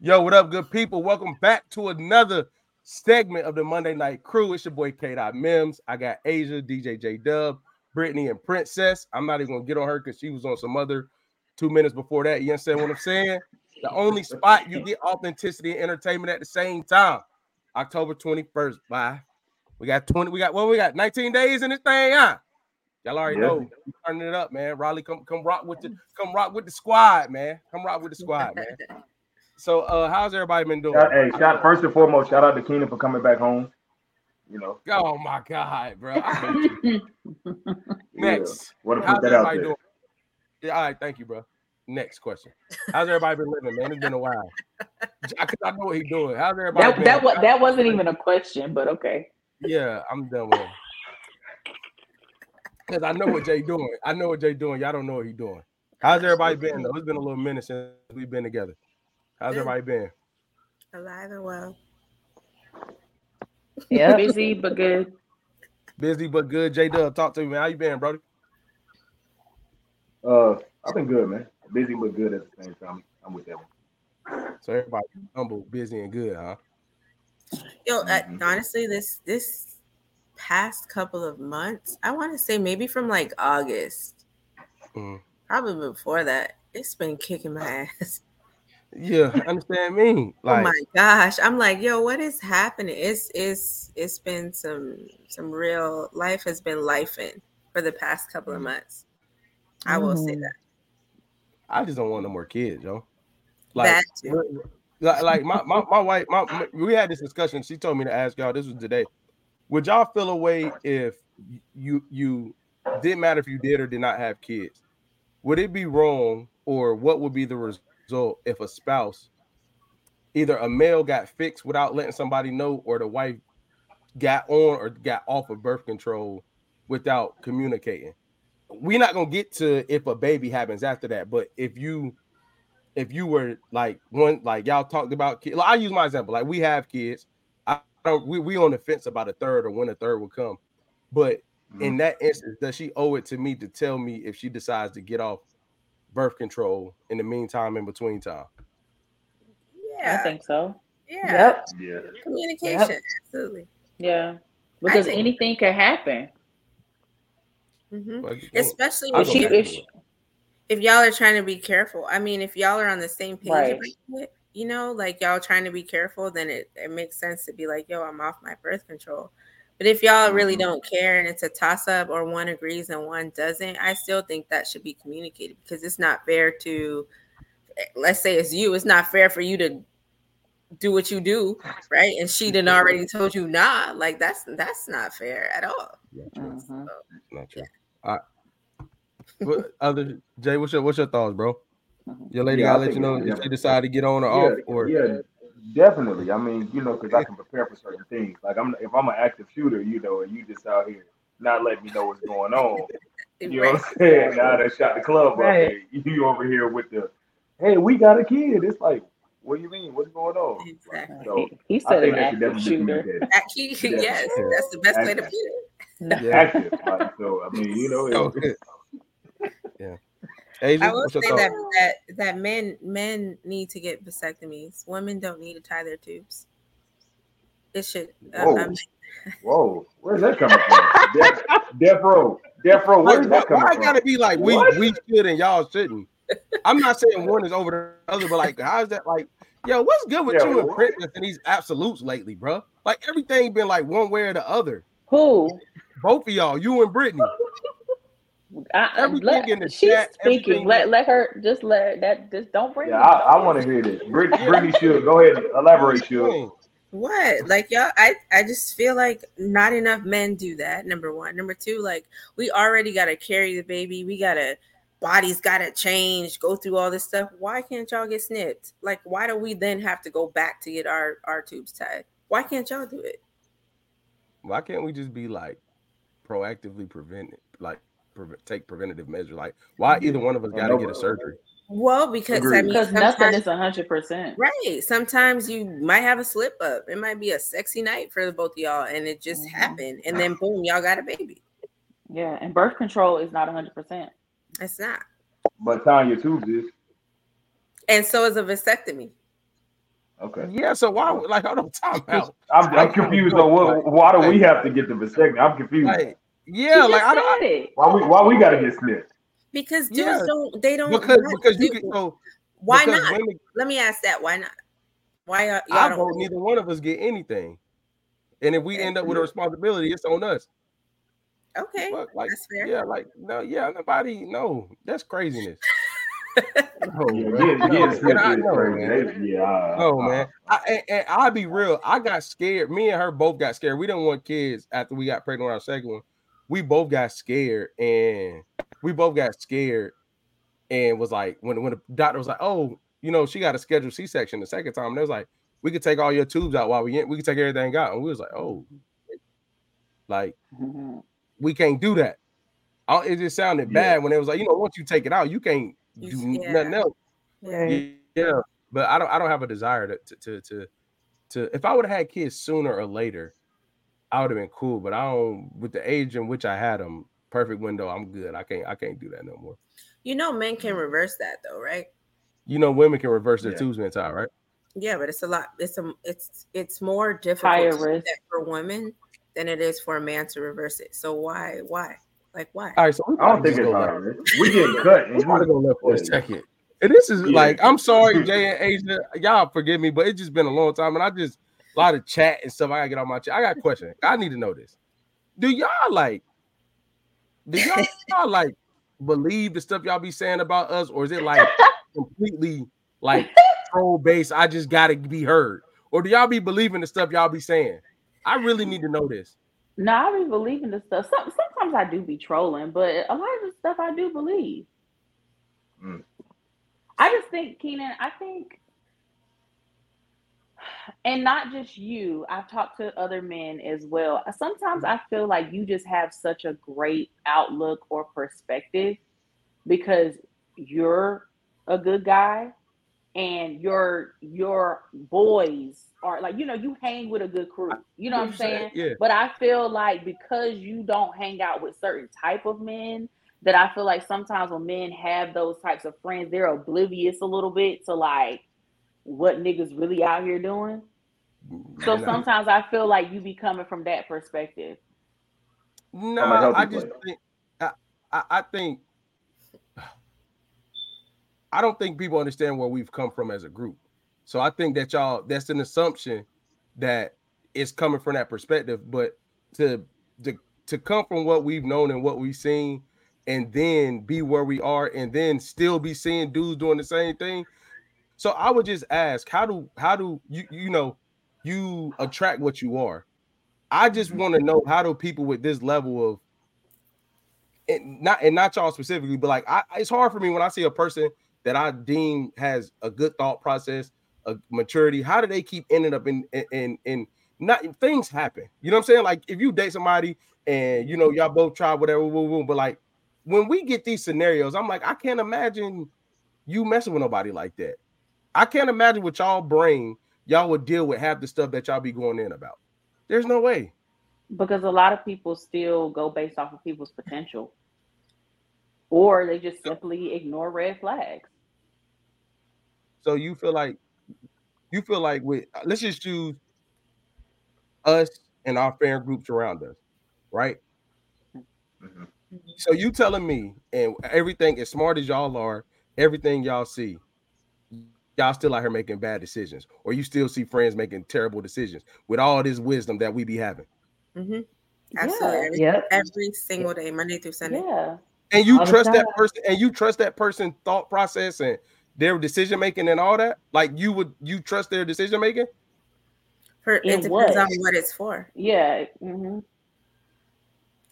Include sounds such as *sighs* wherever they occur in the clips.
Yo, what up, good people? Welcome back to another segment of the Monday Night Crew. It's your boy K. Mims. I got Asia, DJ J Dub, Brittany, and Princess. I'm not even gonna get on her because she was on some other two minutes before that. You understand what I'm saying? The only spot you get authenticity and entertainment at the same time. October 21st. Bye. We got 20. We got what well, we got 19 days in this thing, huh? Y'all already yeah. know. Turning it up, man. Raleigh, come come rock with the come rock with the squad, man. Come rock with the squad, man. *laughs* So, uh, how's everybody been doing? Hey, shout first and foremost, shout out to Keenan for coming back home. You know. Oh my God, bro. *laughs* Next, yeah. what to put that out there. Doing? Yeah, all right, thank you, bro. Next question. How's everybody been living, man? It's been a while. I, I know what he's doing. How's everybody? That, that, was, that wasn't even a question, but okay. Yeah, I'm done with it. Because I know what Jay doing. I know what Jay doing. Y'all don't know what he doing. How's everybody been though? It's been a little minute since we've been together. How's everybody been? Alive and well. Yeah, *laughs* busy but good. Busy but good. J Dub, talk to me, man. How you been, brother? Uh, I've been good, man. Busy but good at the same time. I'm with that one. So everybody humble, busy, and good, huh? Yo, uh, mm-hmm. honestly, this this past couple of months, I want to say maybe from like August, mm. probably before that, it's been kicking my *laughs* ass. Yeah, understand me. Like, oh my gosh, I'm like, yo, what is happening? It's it's it's been some some real life has been lifing for the past couple of months. I will say mm. that. I just don't want no more kids, yo. Like, like, like my, my my wife, my, my we had this discussion. She told me to ask y'all. This was today would y'all feel a way if you you didn't matter if you did or did not have kids? Would it be wrong, or what would be the result if a spouse, either a male got fixed without letting somebody know, or the wife got on or got off of birth control without communicating? We're not gonna get to if a baby happens after that, but if you if you were like one like y'all talked about kids, like I use my example, like we have kids I don't we, we on the fence about a third or when a third will come. But mm-hmm. in that instance, does she owe it to me to tell me if she decides to get off birth control in the meantime, in between time? Yeah, I think so. Yeah. Yep. Yeah. Communication. Yep. Absolutely. Yeah. Because anything can happen. Mm-hmm. Especially if, she, if, if, y'all are trying to be careful. I mean, if y'all are on the same page right you know, like y'all trying to be careful, then it, it makes sense to be like, yo, I'm off my birth control. But if y'all really mm-hmm. don't care and it's a toss up or one agrees and one doesn't, I still think that should be communicated because it's not fair to, let's say it's you, it's not fair for you to do what you do, right? And she didn't already told you nah, like that's that's not fair at all. Mm-hmm. So, not true. Yeah. All right. other Jay, what's your what's your thoughts, bro? Your lady, yeah, I'll let you know if she decide to get on or yeah, off. Or yeah, definitely. I mean, you know, because I can prepare for certain things. Like I'm, if I'm an active shooter, you know, and you just out here not letting me know what's going on. *laughs* You know what I'm saying? Now that shot the club right. up, *laughs* you over here with the, hey, we got a kid. It's like, what do you mean? What's going on? Exactly. So he said an active shooter. Actually, *laughs* yes, that's the best active. way to put it. Yeah. Active. Like, so I mean, you know, yeah. I will say that, that that men men need to get vasectomies. Women don't need to tie their tubes. It should. Uh, Whoa. Um, *laughs* Whoa, where's that coming from? Death, death row, death row. Where's that coming why from? gotta be like we what? we should and y'all shouldn't? I'm not saying one is over the other, but like, how's that like? Yo, what's good with yeah, you and Princess and these absolutes lately, bro? Like everything been like one way or the other. Who? Both of y'all, you and Brittany. I, everything let, in the she's chat, speaking. Let let her just let that just don't bring. Yeah, I, I want to hear this. Brittany, *laughs* Brittany should go ahead and elaborate. Should what like y'all? I I just feel like not enough men do that. Number one. Number two, like we already got to carry the baby. We gotta bodies gotta change. Go through all this stuff. Why can't y'all get snipped? Like why do we then have to go back to get our our tubes tied? Why can't y'all do it? Why can't we just be like proactively prevent it? Like pre- take preventative measures. Like, why either one of us got to get a surgery? Well, because Agreed. I mean, because nothing is hundred percent right. Sometimes you might have a slip up. It might be a sexy night for the both of y'all, and it just mm-hmm. happened, and then boom, y'all got a baby. Yeah, and birth control is not hundred percent. It's not. But tying your tubes is. And so is a vasectomy. Okay. Yeah. So why? Like, hold on, time out. I'm, I'm confused on what. Why do we have to get the vasectomy? I'm confused. Like, yeah. Like, I don't. I, why we? Why we got to get snipped? Because dudes yeah. don't. They don't. Because because you can. So, why not? Women, Let me ask that. Why not? Why are y'all I vote neither one of us get anything. And if we end up with a responsibility, it's on us. Okay. But like, yeah, like no, yeah, nobody, no, that's craziness. *laughs* oh, man. Yeah, no, man. I, and, and, I'll be real. I got scared. Me and her both got scared. We didn't want kids after we got pregnant on our second one. We both got scared, and we both got scared, and was like, when when the doctor was like, "Oh, you know, she got a scheduled C section the second time," and it was like, "We could take all your tubes out while we in. We could take everything out," and we was like, "Oh, like." Mm-hmm we can't do that. It just sounded yeah. bad when it was like, you know, once you take it out, you can't do yeah. nothing else. Yeah. yeah. But I don't I don't have a desire to to to to if I would have had kids sooner or later, I would have been cool. But I don't with the age in which I had them, perfect window, I'm good. I can't I can't do that no more. You know, men can reverse that though, right? You know, women can reverse their yeah. tubes being tied, right? Yeah, but it's a lot. It's a it's it's more difficult for women than it is for a man to reverse it. So why, why, like why? All right, so I don't think it's hard. We get *laughs* cut. We're gonna go left for a second. And this is yeah. like, I'm sorry, Jay *laughs* and Asia, y'all forgive me, but it's just been a long time, and I just a lot of chat and stuff. I gotta get on my chat. I got a question. I need to know this. Do y'all like? Do y'all, *laughs* y'all like believe the stuff y'all be saying about us, or is it like *laughs* completely like troll base? I just gotta be heard, or do y'all be believing the stuff y'all be saying? I really need to know this. No, I be believing the stuff. Some, sometimes I do be trolling, but a lot of the stuff I do believe. Mm. I just think, Keenan, I think, and not just you, I've talked to other men as well. Sometimes I feel like you just have such a great outlook or perspective because you're a good guy and your your boys are like you know you hang with a good crew you know what i'm saying yeah. but i feel like because you don't hang out with certain type of men that i feel like sometimes when men have those types of friends they're oblivious a little bit to like what niggas really out here doing so sometimes i feel like you be coming from that perspective no i just think I, I think I don't think people understand where we've come from as a group. So I think that y'all that's an assumption that it's coming from that perspective. But to to to come from what we've known and what we've seen, and then be where we are, and then still be seeing dudes doing the same thing. So I would just ask, how do how do you you know you attract what you are? I just mm-hmm. want to know how do people with this level of and not and not y'all specifically, but like I, it's hard for me when I see a person that I deem has a good thought process, a maturity. How do they keep ending up in in in not things happen? You know what I'm saying? Like if you date somebody and you know y'all both try whatever, woo, woo, but like when we get these scenarios, I'm like, I can't imagine you messing with nobody like that. I can't imagine what y'all brain y'all would deal with half the stuff that y'all be going in about. There's no way. Because a lot of people still go based off of people's potential. Or they just simply ignore red flags. So you feel like you feel like with let's just choose us and our fan groups around us, right? Mm-hmm. So you telling me, and everything as smart as y'all are, everything y'all see, y'all still out here making bad decisions, or you still see friends making terrible decisions with all this wisdom that we be having. Mm-hmm. Absolutely. Yeah. Every, every single day, Monday through Sunday. Yeah. And you all trust that person, and you trust that person thought process and their decision making and all that? Like you would you trust their decision making? For it depends what? on what it's for. Yeah. Mm-hmm.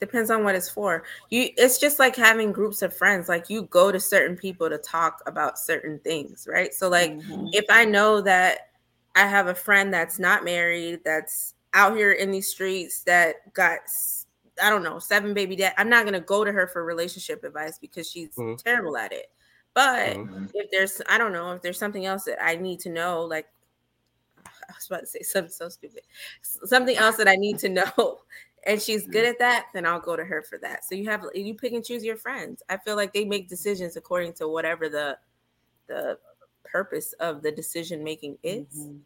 Depends on what it's for. You it's just like having groups of friends. Like you go to certain people to talk about certain things, right? So like mm-hmm. if I know that I have a friend that's not married, that's out here in these streets that got I don't know, seven baby dad. I'm not gonna go to her for relationship advice because she's mm-hmm. terrible at it. But mm-hmm. if there's, I don't know, if there's something else that I need to know, like *sighs* I was about to say something so stupid, something else that I need to *laughs* know, and she's good at that, then I'll go to her for that. So you have you pick and choose your friends. I feel like they make decisions according to whatever the the purpose of the decision making is. Mm-hmm.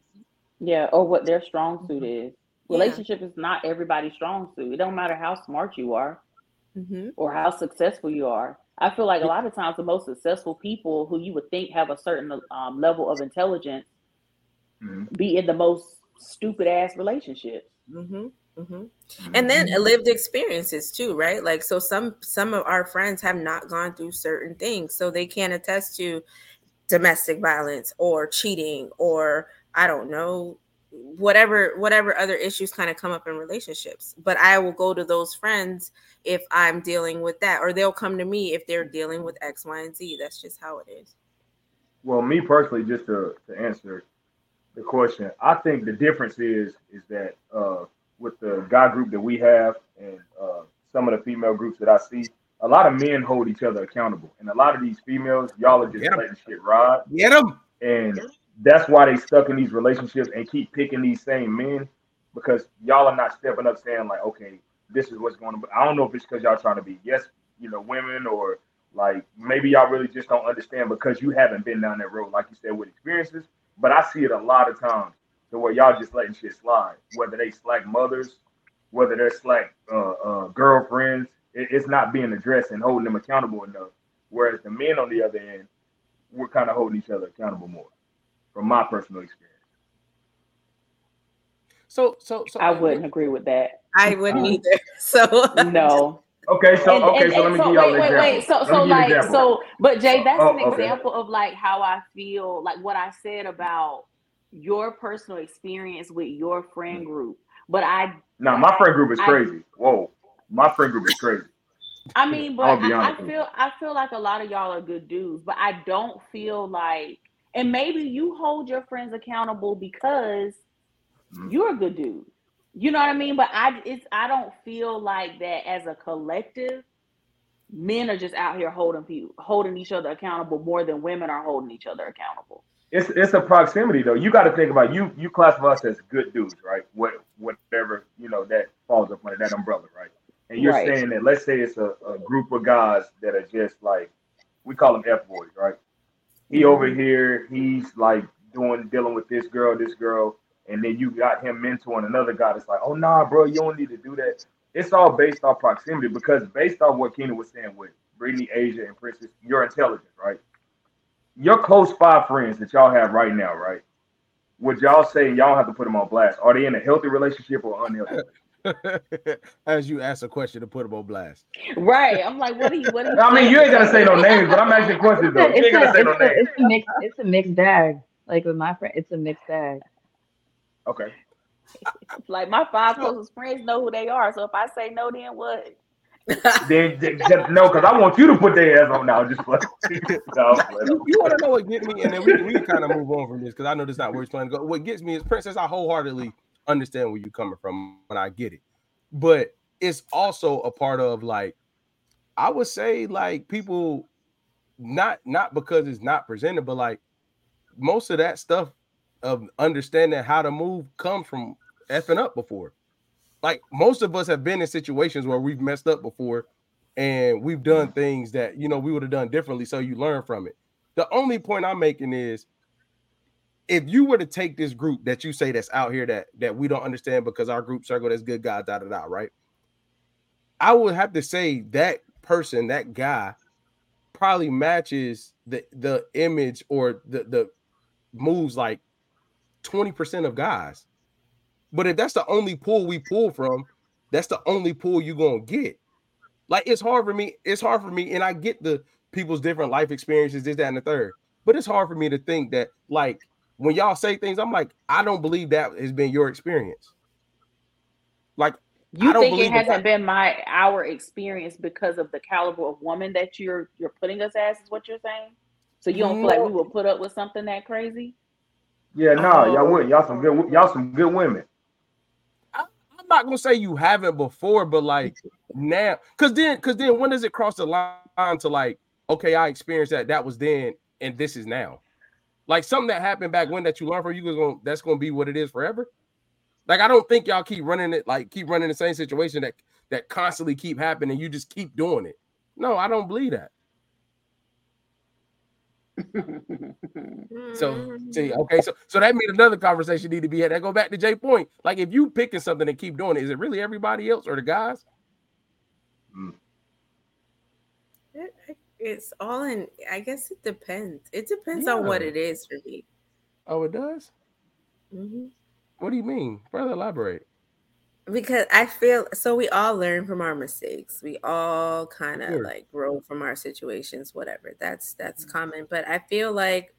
Yeah, or what their strong suit is. Relationship yeah. is not everybody's strong suit. It don't matter how smart you are mm-hmm. or how successful you are. I feel like a lot of times the most successful people who you would think have a certain um, level of intelligence mm-hmm. be in the most stupid ass relationships. Mm-hmm. And then mm-hmm. lived experiences too, right? Like so, some some of our friends have not gone through certain things, so they can't attest to domestic violence or cheating or I don't know whatever whatever other issues kind of come up in relationships but i will go to those friends if i'm dealing with that or they'll come to me if they're dealing with x y and z that's just how it is well me personally just to, to answer the question i think the difference is is that uh, with the guy group that we have and uh, some of the female groups that i see a lot of men hold each other accountable and a lot of these females y'all are just letting shit ride get them and that's why they stuck in these relationships and keep picking these same men because y'all are not stepping up saying like, okay, this is what's going to. Be. I don't know if it's because y'all trying to be yes, you know, women or like maybe y'all really just don't understand because you haven't been down that road, like you said, with experiences. But I see it a lot of times to where y'all just letting shit slide, whether they slack mothers, whether they're slack uh, uh, girlfriends. It, it's not being addressed and holding them accountable enough. Whereas the men on the other end, we're kind of holding each other accountable more from my personal experience. So, so, so I wouldn't agree with that. I wouldn't either. *laughs* So no. Okay, so and, okay, and, so let me so, give y'all wait, wait, wait. So, so like, so, but Jay, that's oh, an okay. example of like how I feel, like what I said about your personal experience with your friend group. But I, no, my friend group is I, crazy. Whoa, my friend group is crazy. I mean, but I, I feel, I feel like a lot of y'all are good dudes, but I don't feel like and maybe you hold your friends accountable because mm-hmm. you're a good dude. You know what I mean? But I it's I don't feel like that as a collective, men are just out here holding people holding each other accountable more than women are holding each other accountable. It's it's a proximity though. You got to think about you you classify us as good dudes, right? What whatever you know that falls up under that umbrella, right? And you're right. saying that let's say it's a, a group of guys that are just like we call them F boys, right? he over here, he's like doing dealing with this girl, this girl, and then you got him mentoring another guy that's like, oh nah, bro, you don't need to do that. It's all based off proximity because based off what Keena was saying with Brittany, Asia, and Princess, you're intelligent, right? Your close five friends that y'all have right now, right? Would y'all say y'all have to put them on blast? Are they in a healthy relationship or unhealthy? *laughs* as you ask a question to put them on blast. Right. I'm like, what are you? What are you? *laughs* I mean, you ain't gonna say no names, but I'm asking questions though. You ain't gonna say no names. It's a mixed. It's a mixed bag. Like with my friend, it's a mixed bag. Okay. *laughs* like my five closest friends know who they are. So if I say no, then what? Then, then no, because I want you to put their ass on now. Just *laughs* no, you, you want to know what gets me, and then we, we kind of move on from this because I know this is not where it's playing to go. What gets me is Princess. I wholeheartedly understand where you're coming from when I get it. But it's also a part of like, I would say like people not not because it's not presented, but like most of that stuff of understanding how to move comes from effing up before. Like most of us have been in situations where we've messed up before and we've done things that you know we would have done differently. So you learn from it. The only point I'm making is if you were to take this group that you say that's out here that that we don't understand because our group circle that's good guys, da da da, right? I would have to say that person, that guy, probably matches the the image or the the moves like 20% of guys. But if that's the only pool we pull from, that's the only pool you're gonna get. Like it's hard for me, it's hard for me, and I get the people's different life experiences, this, that, and the third. But it's hard for me to think that like when y'all say things, I'm like, I don't believe that has been your experience. Like, you think it hasn't been my our experience because of the caliber of woman that you're you're putting us as, is what you're saying? So you don't no. feel like we will put up with something that crazy? Yeah, no, nah, y'all um, would. Y'all some good. Y'all some good women. I'm not gonna say you haven't before, but like now, because then, because then, when does it cross the line to like, okay, I experienced that. That was then, and this is now like something that happened back when that you learn from you going that's gonna be what it is forever. Like I don't think y'all keep running it like keep running the same situation that that constantly keep happening. You just keep doing it. No, I don't believe that. So see, okay, so so that means another conversation need to be had. I go back to Jay point. Like if you picking something and keep doing it, is it really everybody else or the guys? Mm. it's all in. I guess it depends. It depends yeah. on what it is for me. Oh, it does. Mm-hmm. What do you mean? Further elaborate because I feel so we all learn from our mistakes. We all kind of sure. like grow from our situations, whatever. That's that's mm-hmm. common. But I feel like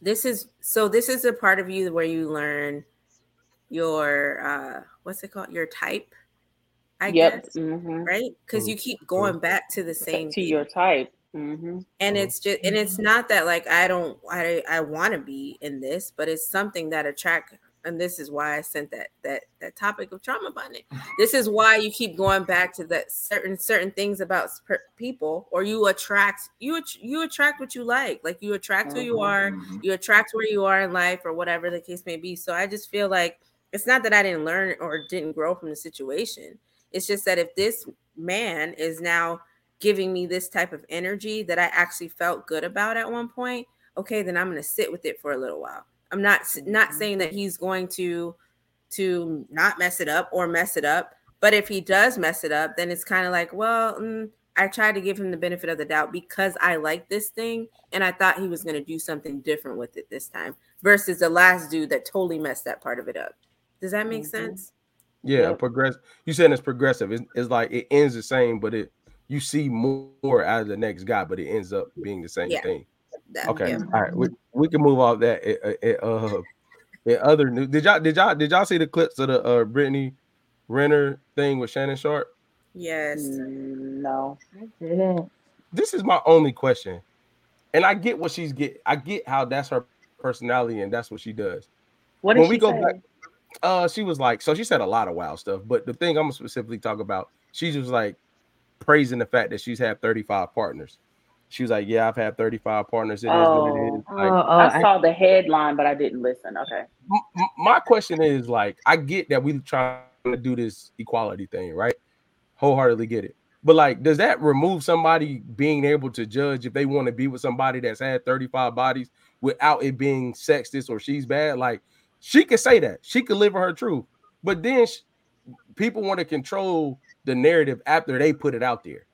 this is so this is a part of you where you learn your uh what's it called? Your type. I yep. guess. Mm-hmm. Right? Because you keep going back to the same to your type. Mm-hmm. And it's just and it's not that like I don't I I want to be in this, but it's something that attract and this is why I sent that that that topic of trauma bonding. This is why you keep going back to that certain certain things about people, or you attract you you attract what you like. Like you attract who you are, mm-hmm. you attract where you are in life, or whatever the case may be. So I just feel like it's not that I didn't learn or didn't grow from the situation. It's just that if this man is now giving me this type of energy that I actually felt good about at one point, okay, then I'm going to sit with it for a little while I'm not not mm-hmm. saying that he's going to to not mess it up or mess it up, but if he does mess it up, then it's kind of like, well, mm, I tried to give him the benefit of the doubt because I like this thing and I thought he was going to do something different with it this time versus the last dude that totally messed that part of it up. Does that make mm-hmm. sense? Yeah, yeah. progress. You said it's progressive. It's, it's, like it ends the same, but it you see more out of the next guy, but it ends up being the same yeah. thing. That, okay, yeah. all right, we, we can move off that. It, it, uh, in other news, did y'all did y'all did y'all see the clips of the uh, Brittany Renner thing with Shannon Sharpe? Yes. Mm, no, I didn't. This is my only question, and I get what she's get. I get how that's her personality and that's what she does. What when we go say? back, uh, she was like, so she said a lot of wild stuff, but the thing I'm gonna specifically talk about, she was like praising the fact that she's had 35 partners. She was like, "Yeah, I've had 35 partners. It is oh, what it is." Like, oh, oh, I saw I, the headline, but I didn't listen. Okay. M- my question is like, I get that we trying to do this equality thing, right? Wholeheartedly get it. But like, does that remove somebody being able to judge if they want to be with somebody that's had 35 bodies without it being sexist or she's bad? Like, she could say that. She could live her truth. But then she, people want to control the narrative after they put it out there.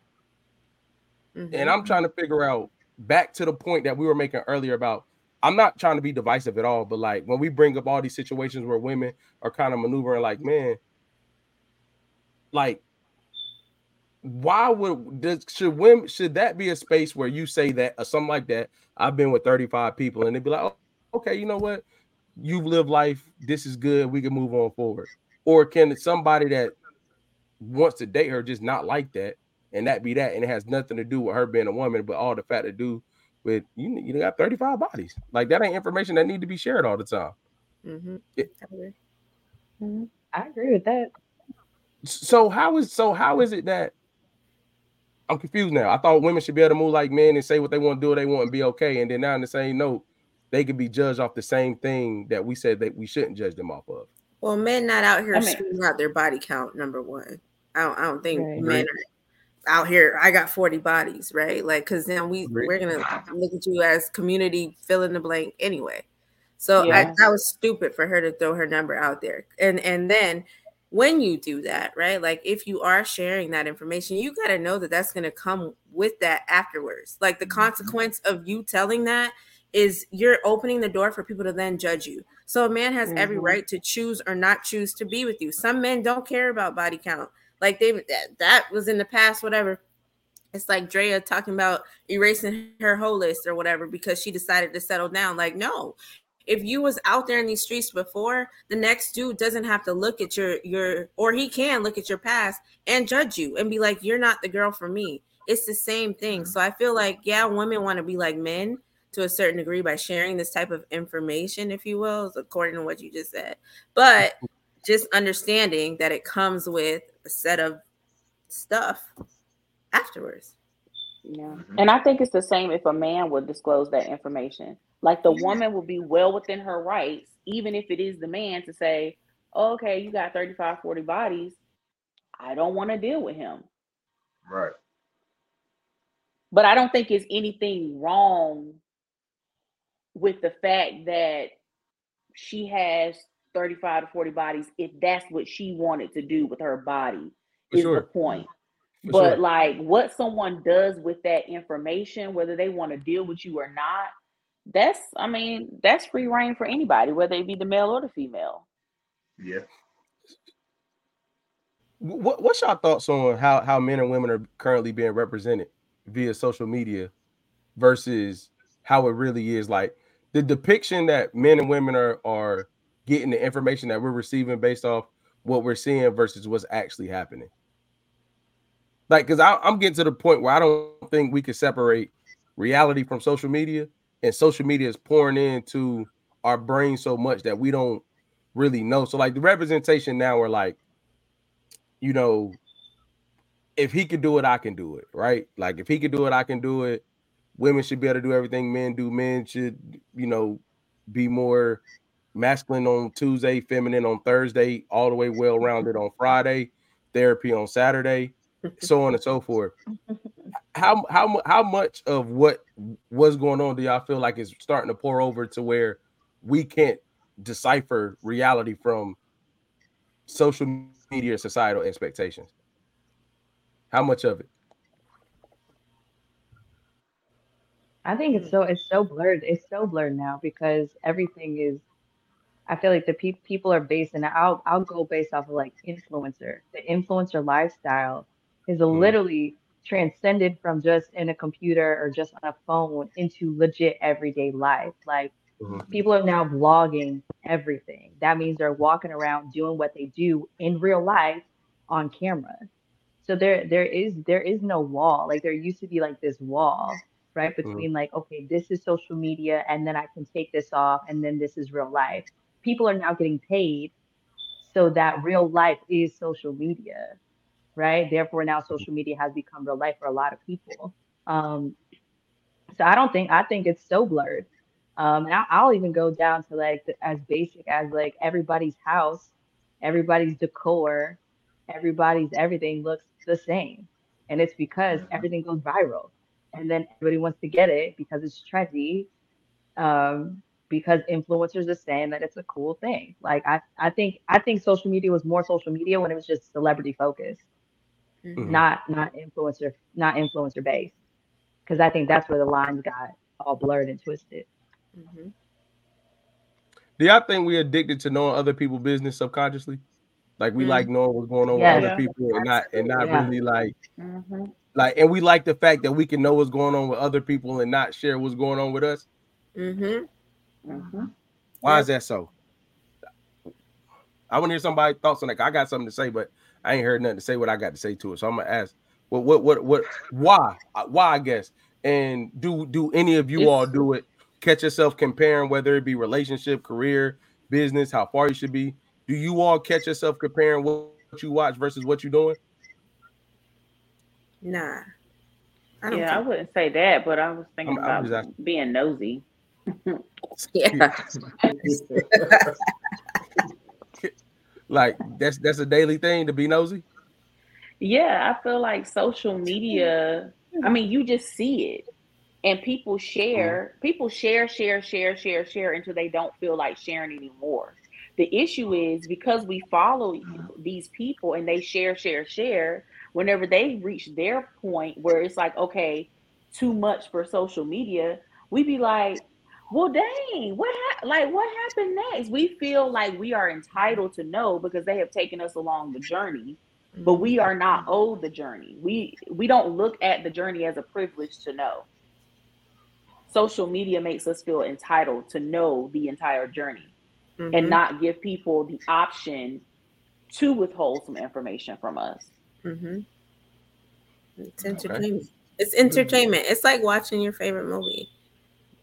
Mm-hmm. And I'm trying to figure out back to the point that we were making earlier about I'm not trying to be divisive at all, but like when we bring up all these situations where women are kind of maneuvering, like, man, like, why would does should women should that be a space where you say that or something like that? I've been with 35 people, and they'd be like, oh, okay, you know what? You've lived life, this is good, we can move on forward. Or can somebody that wants to date her just not like that and that be that, and it has nothing to do with her being a woman, but all the fact to do with you. You got thirty five bodies. Like that ain't information that need to be shared all the time. Mm-hmm. It, mm-hmm. I agree with that. So how is so how is it that I'm confused now? I thought women should be able to move like men and say what they want to do, they want and be okay, and then now in the same note, they could be judged off the same thing that we said that we shouldn't judge them off of. Well, men not out here I mean, screaming out their body count. Number one, I don't, I don't think right. men are out here i got 40 bodies right? Like because then we we're gonna look at you as community fill in the blank anyway. So yeah. I, that was stupid for her to throw her number out there. And and then when you do that right like if you are sharing that information you got to know that that's going to come with that afterwards. Like the mm-hmm. consequence of you telling that is you're opening the door for people to then judge you. So a man has mm-hmm. every right to choose or not choose to be with you. Some men don't care about body count like they that, that was in the past, whatever. It's like Drea talking about erasing her whole list or whatever because she decided to settle down. Like, no, if you was out there in these streets before, the next dude doesn't have to look at your your or he can look at your past and judge you and be like, you're not the girl for me. It's the same thing. Mm-hmm. So I feel like yeah, women want to be like men to a certain degree by sharing this type of information, if you will, according to what you just said. But just understanding that it comes with set of stuff afterwards. Yeah. Mm-hmm. And I think it's the same if a man would disclose that information. Like the woman will be well within her rights, even if it is the man to say, oh, okay, you got 35, 40 bodies. I don't want to deal with him. Right. But I don't think it's anything wrong with the fact that she has 35 to 40 bodies if that's what she wanted to do with her body For is sure. the point. For but sure. like what someone does with that information, whether they want to deal with you or not, that's I mean, that's free reign for anybody, whether it be the male or the female. Yeah. What what's your thoughts on how how men and women are currently being represented via social media versus how it really is like the depiction that men and women are are getting the information that we're receiving based off what we're seeing versus what's actually happening. Like because i'm getting to the point where i don't think we can separate reality from social media and social media is pouring into our brain so much that we don't really know. So like the representation now are like you know if he could do it i can do it right? Like if he could do it i can do it. Women should be able to do everything men do. Men should, you know, be more masculine on Tuesday, feminine on Thursday, all the way well rounded on Friday, therapy on Saturday, so on and so forth. How how how much of what was going on do y'all feel like is starting to pour over to where we can't decipher reality from social media societal expectations? How much of it? I think it's so it's so blurred. It's so blurred now because everything is. I feel like the pe- people are based, and I'll I'll go based off of like influencer. The influencer lifestyle is mm. literally transcended from just in a computer or just on a phone into legit everyday life. Like mm-hmm. people are now vlogging everything. That means they're walking around doing what they do in real life on camera. So there there is there is no wall. Like there used to be like this wall right? Mm-hmm. Between mm. like, okay, this is social media, and then I can take this off, and then this is real life. People are now getting paid so that real life is social media, right? Therefore, now social media has become real life for a lot of people. Um, so I don't think I think it's so blurred. Um, and I'll, I'll even go down to like the, as basic as like everybody's house, everybody's decor, everybody's everything looks the same, and it's because mm-hmm. everything goes viral and then everybody wants to get it because it's trendy. Um, because influencers are saying that it's a cool thing. Like I, I think I think social media was more social media when it was just celebrity focused, mm-hmm. not not influencer, not influencer based. Because I think that's where the lines got all blurred and twisted. Mm-hmm. Do y'all think we're addicted to knowing other people's business subconsciously? Like we mm-hmm. like knowing what's going on yeah, with other people and not and not yeah. really like mm-hmm. Like, and we like the fact that we can know what's going on with other people and not share what's going on with us. Mm-hmm. Mm-hmm. Why is that so? I want to hear somebody thoughts on that. I got something to say, but I ain't heard nothing to say what I got to say to it. So I'm gonna ask, what, what, what, what, why, uh, why? I guess. And do do any of you it's, all do it? Catch yourself comparing whether it be relationship, career, business, how far you should be. Do you all catch yourself comparing what you watch versus what you're doing? Nah. I yeah, I wouldn't say that, but I was thinking I'm, about I'm being nosy. Yeah. *laughs* like that's that's a daily thing to be nosy. Yeah, I feel like social media. I mean, you just see it, and people share. Mm-hmm. People share, share, share, share, share until they don't feel like sharing anymore. The issue is because we follow these people and they share, share, share whenever they reach their point where it's like, okay, too much for social media, we be like, well, dang, what ha- like what happened next? We feel like we are entitled to know because they have taken us along the journey, but we are not owed the journey. We we don't look at the journey as a privilege to know. Social media makes us feel entitled to know the entire journey mm-hmm. and not give people the option to withhold some information from us. Mm-hmm. It's entertainment. Okay. It's entertainment. It's like watching your favorite movie.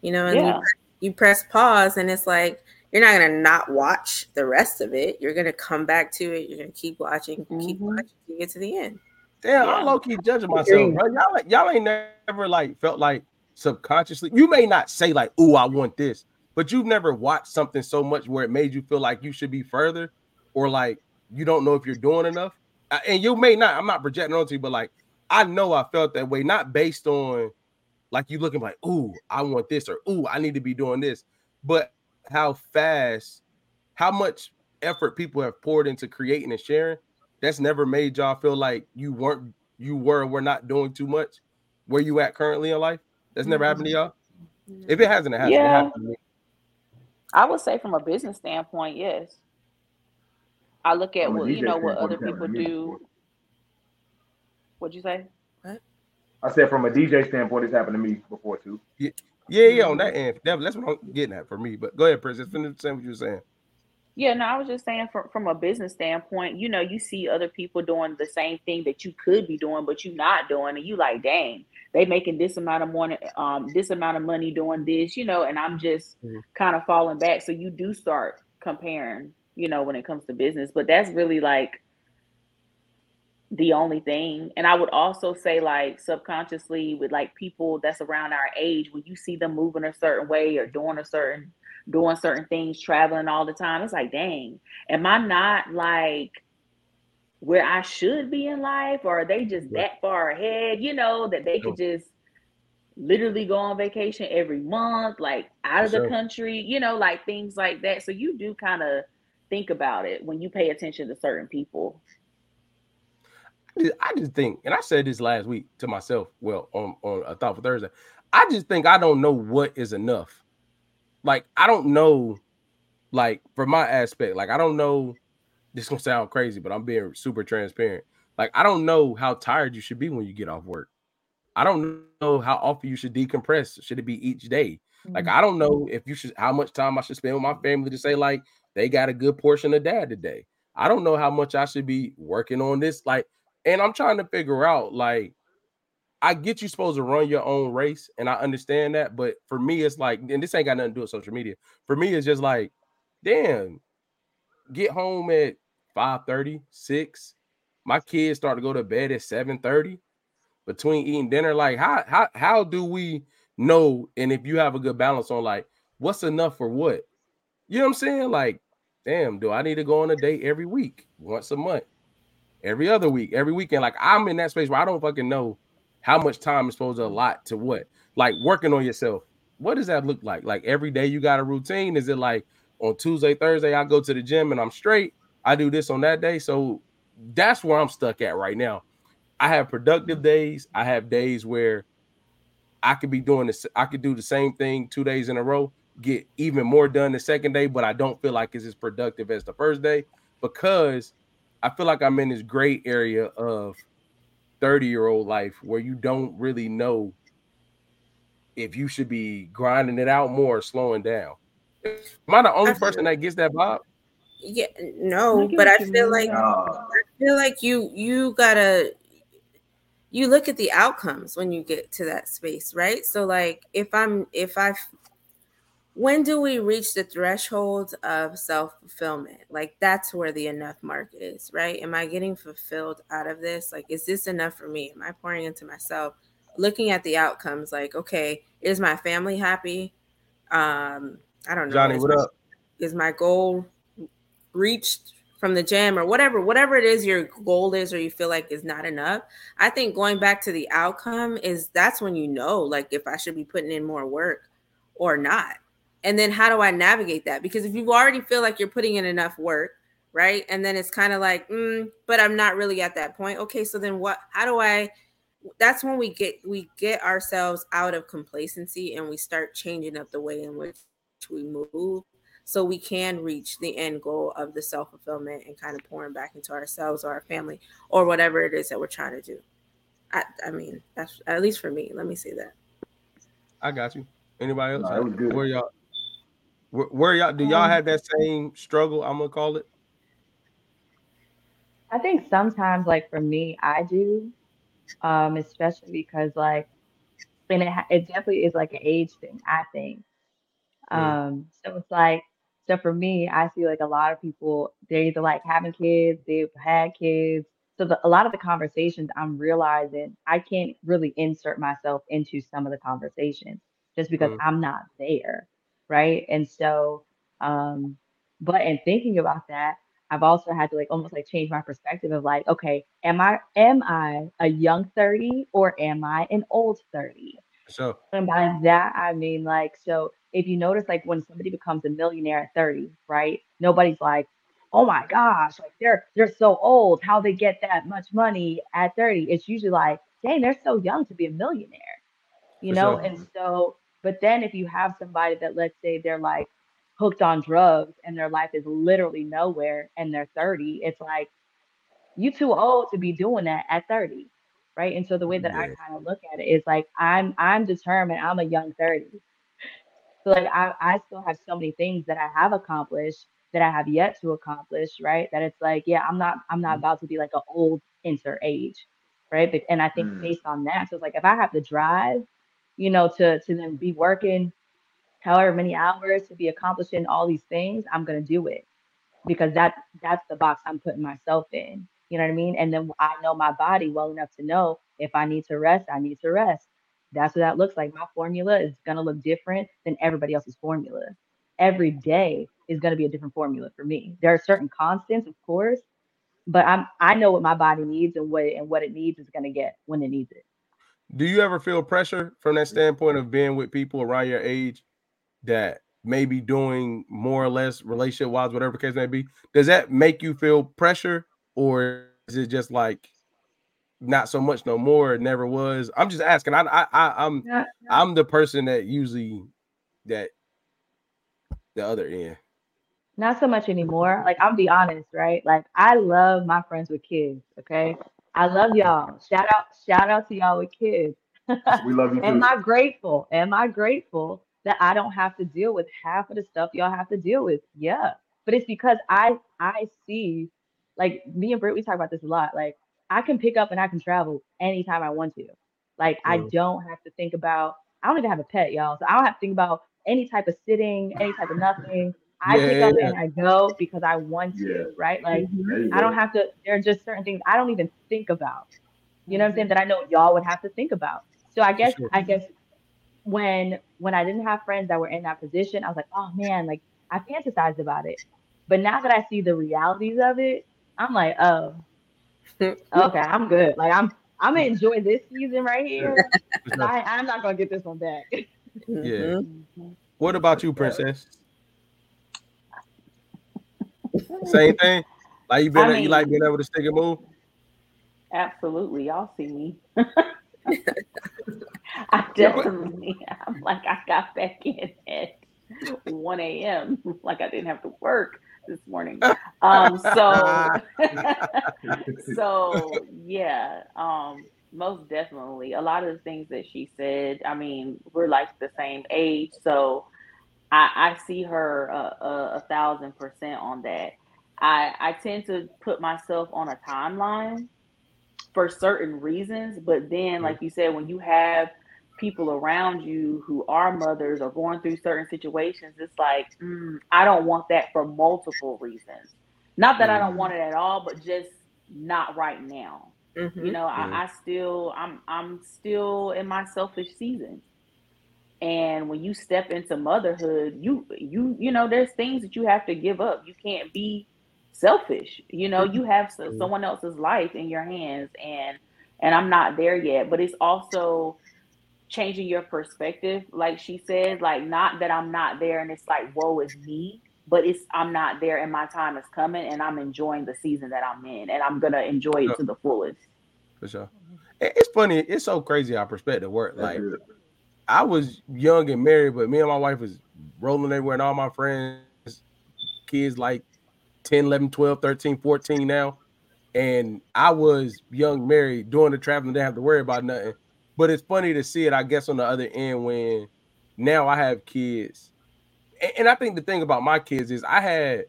You know, and yeah. you, you press pause, and it's like you're not gonna not watch the rest of it. You're gonna come back to it. You're gonna keep watching, mm-hmm. keep watching, you get to the end. Damn, yeah. I'm low key judging myself, bro. Y'all, y'all ain't never like felt like subconsciously. You may not say like, "Oh, I want this," but you've never watched something so much where it made you feel like you should be further, or like you don't know if you're doing enough and you may not, I'm not projecting onto you, but like I know I felt that way, not based on like you looking like, ooh, I want this or ooh, I need to be doing this, but how fast, how much effort people have poured into creating and sharing. That's never made y'all feel like you weren't, you were, were not doing too much. Where you at currently in life? That's never happened to mm-hmm. y'all. If it hasn't, it hasn't. Yeah. It happened I would say from a business standpoint, yes. I look at what you know what other people do. What'd you say? What? I said from a DJ standpoint, it's happened to me before too. Yeah, yeah, yeah on that end. That's what I'm getting at for me. But go ahead, Princess. Finish saying what you were saying. Yeah, no, I was just saying from from a business standpoint, you know, you see other people doing the same thing that you could be doing, but you're not doing, and you like, dang, they making this amount of money, um, this amount of money doing this, you know, and I'm just mm-hmm. kind of falling back. So you do start comparing, you know, when it comes to business, but that's really like the only thing. And I would also say, like, subconsciously, with like people that's around our age, when you see them moving a certain way or doing a certain doing certain things, traveling all the time, it's like, dang, am I not like where I should be in life, or are they just that far ahead? You know, that they could just literally go on vacation every month, like out of the country, you know, like things like that. So you do kind of think about it when you pay attention to certain people. I just think, and I said this last week to myself, well, on on a thought for Thursday. I just think I don't know what is enough. Like I don't know, like for my aspect, like I don't know. This gonna sound crazy, but I'm being super transparent. Like I don't know how tired you should be when you get off work. I don't know how often you should decompress. Should it be each day? Like mm-hmm. I don't know if you should how much time I should spend with my family to say like they got a good portion of dad today. I don't know how much I should be working on this. Like and I'm trying to figure out like I get you supposed to run your own race, and I understand that. But for me, it's like, and this ain't got nothing to do with social media. For me, it's just like, damn, get home at 5 30, 6. My kids start to go to bed at 7 30 between eating dinner. Like, how how how do we know? And if you have a good balance on like what's enough for what? You know what I'm saying? Like, damn, do I need to go on a date every week, once a month? Every other week, every weekend. Like I'm in that space where I don't fucking know how much time is supposed to allot to what. Like working on yourself. What does that look like? Like every day you got a routine? Is it like on Tuesday, Thursday, I go to the gym and I'm straight? I do this on that day. So that's where I'm stuck at right now. I have productive days. I have days where I could be doing this. I could do the same thing two days in a row, get even more done the second day, but I don't feel like it's as productive as the first day because I feel like I'm in this gray area of 30 year old life where you don't really know if you should be grinding it out more or slowing down. Am I the only I person that gets that vibe? Yeah, no, but I feel like I feel like you you gotta you look at the outcomes when you get to that space, right? So like if I'm if I when do we reach the threshold of self fulfillment? Like that's where the enough mark is, right? Am I getting fulfilled out of this? Like, is this enough for me? Am I pouring into myself? Looking at the outcomes, like, okay, is my family happy? Um, I don't know. Johnny, what my, up? Is my goal reached from the gym or whatever, whatever it is your goal is or you feel like is not enough? I think going back to the outcome is that's when you know, like, if I should be putting in more work or not and then how do I navigate that? Because if you already feel like you're putting in enough work, right? And then it's kind of like, mm, but I'm not really at that point. Okay, so then what? How do I? That's when we get we get ourselves out of complacency and we start changing up the way in which we move, so we can reach the end goal of the self fulfillment and kind of pouring back into ourselves or our family or whatever it is that we're trying to do. I, I mean, that's at least for me. Let me say that. I got you. Anybody else? No, Where y'all? Where, where y'all do y'all um, have that same struggle? I'm gonna call it. I think sometimes, like for me, I do, um, especially because like, and it it definitely is like an age thing. I think. Um, so it's like, so for me, I see like a lot of people they're either like having kids, they've had kids. So the, a lot of the conversations I'm realizing I can't really insert myself into some of the conversations just because mm. I'm not there right? And so, um, but in thinking about that, I've also had to like almost like change my perspective of like, okay, am I am I a young 30 or am I an old 30? So and by that I mean like so if you notice like when somebody becomes a millionaire at 30, right? Nobody's like, oh my gosh, like they're they're so old, how they get that much money at 30. It's usually like, dang, they're so young to be a millionaire. You know, and so but then if you have somebody that let's say they're like hooked on drugs and their life is literally nowhere and they're 30, it's like you too old to be doing that at 30. Right. And so the way that yeah. I kind of look at it is like I'm I'm determined, I'm a young 30. So like I, I still have so many things that I have accomplished that I have yet to accomplish, right? That it's like, yeah, I'm not I'm not mm. about to be like an old enter age, right? But, and I think mm. based on that, so it's like if I have to drive, you know, to to then be working however many hours to be accomplishing all these things, I'm gonna do it because that that's the box I'm putting myself in. You know what I mean? And then I know my body well enough to know if I need to rest, I need to rest. That's what that looks like. My formula is gonna look different than everybody else's formula. Every day is gonna be a different formula for me. There are certain constants, of course, but I'm I know what my body needs and what and what it needs is gonna get when it needs it. Do you ever feel pressure from that mm-hmm. standpoint of being with people around your age that may be doing more or less relationship wise, whatever the case may be, does that make you feel pressure or is it just like not so much no more? It never was. I'm just asking. I, I, I am I'm, I'm the person that usually that the other end. Not so much anymore. Like I'm be honest, right? Like I love my friends with kids. Okay, I love y'all. Shout out, shout out to y'all with kids. *laughs* we love you. Am I grateful? Am I grateful that I don't have to deal with half of the stuff y'all have to deal with. Yeah. But it's because I I see like me and Britt, we talk about this a lot. Like I can pick up and I can travel anytime I want to. Like I don't have to think about I don't even have a pet, y'all. So I don't have to think about any type of sitting, any type of nothing. I yeah, pick up yeah. and I go because I want to, yeah. right? Like I don't have to, there are just certain things I don't even think about. You know what I'm saying? That I know y'all would have to think about. So I guess sure. I guess when when I didn't have friends that were in that position, I was like, oh man, like I fantasized about it. But now that I see the realities of it, I'm like, oh, *laughs* okay, I'm good. Like I'm I'm gonna enjoy this season right here. I, I'm not gonna get this one back. yeah. Mm-hmm. What about you, princess? Same thing. Like you been, I mean, you like being able to stick and move. Absolutely, y'all see me. *laughs* I *laughs* definitely I'm Like I got back in at 1 a.m. Like I didn't have to work this morning. Um, so *laughs* so yeah, um, most definitely. A lot of the things that she said, I mean, we're like the same age, so I, I see her a, a, a thousand percent on that. I I tend to put myself on a timeline for certain reasons, but then, like you said, when you have people around you who are mothers or going through certain situations, it's like, mm, I don't want that for multiple reasons. Not that mm-hmm. I don't want it at all, but just not right now. Mm-hmm. You know, mm-hmm. I, I still, I'm, I'm still in my selfish season. And when you step into motherhood, you, you, you know, there's things that you have to give up. You can't be selfish. You know, you have mm-hmm. someone else's life in your hands, and and I'm not there yet. But it's also changing your perspective like she said like not that i'm not there and it's like woe is me but it's i'm not there and my time is coming and i'm enjoying the season that i'm in and i'm gonna enjoy it to the fullest for sure it's funny it's so crazy our perspective work like i was young and married but me and my wife was rolling everywhere and all my friends kids like 10 11 12 13 14 now and i was young married doing the traveling didn't have to worry about nothing but it's funny to see it, I guess, on the other end when now I have kids. And, I think the thing about my kids is I had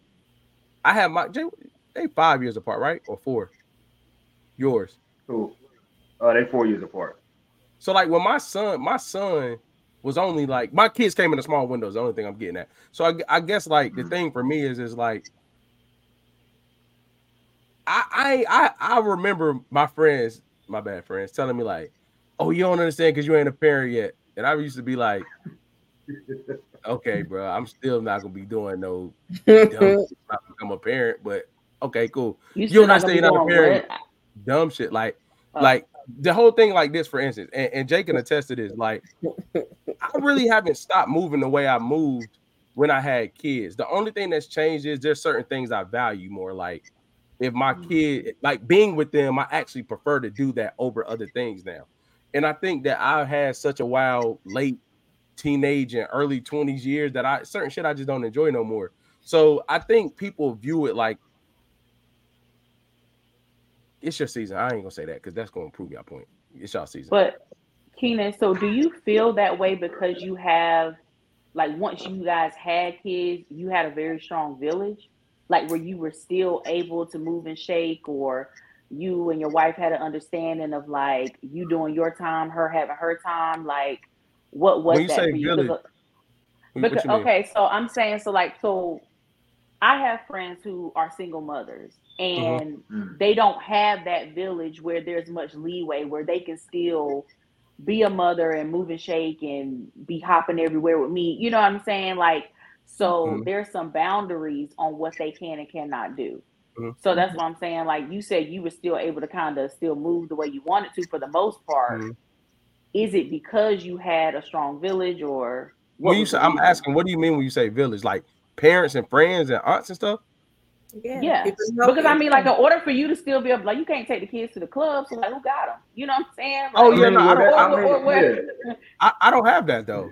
I had my they five years apart, right? Or four? Yours. Who? Uh, they four years apart. So like when my son, my son was only like my kids came in a small windows. The only thing I'm getting at. So I, I guess like the thing for me is is like I I I, I remember my friends, my bad friends, telling me like, oh, you don't understand because you ain't a parent yet. And I used to be like, okay, bro, I'm still not gonna be doing no dumb *laughs* become a parent, but Okay, cool. You you're not saying not a parent. Dumb shit like uh, like the whole thing like this, for instance, and, and Jake can attest to this. Like, I *laughs* really haven't stopped moving the way I moved when I had kids. The only thing that's changed is there's certain things I value more. Like, if my mm. kid, like being with them, I actually prefer to do that over other things now. And I think that I had such a wild late teenage and early 20s years that I certain shit I just don't enjoy no more. So I think people view it like it's your season. I ain't gonna say that because that's gonna prove your point. It's your season. But Keenan, so do you feel that way because you have like once you guys had kids, you had a very strong village? Like where you were still able to move and shake, or you and your wife had an understanding of like you doing your time, her having her time, like what was that for you? Village, uh, because, you okay, so I'm saying so like so I have friends who are single mothers uh-huh. and mm-hmm. they don't have that village where there's much leeway where they can still be a mother and move and shake and be hopping everywhere with me. You know what I'm saying? Like, so mm-hmm. there's some boundaries on what they can and cannot do. Mm-hmm. So that's what I'm saying. Like you said, you were still able to kind of still move the way you wanted to for the most part. Mm-hmm. Is it because you had a strong village or? When you say, I'm asking, what do you mean when you say village? Like parents and friends and aunts and stuff? Yeah, yeah. because I mean, like, in order for you to still be able, like, you can't take the kids to the club, so like, who got them? You know what I'm saying? Like, oh yeah, no, I don't, I, mean, yeah. I, I, don't have that though.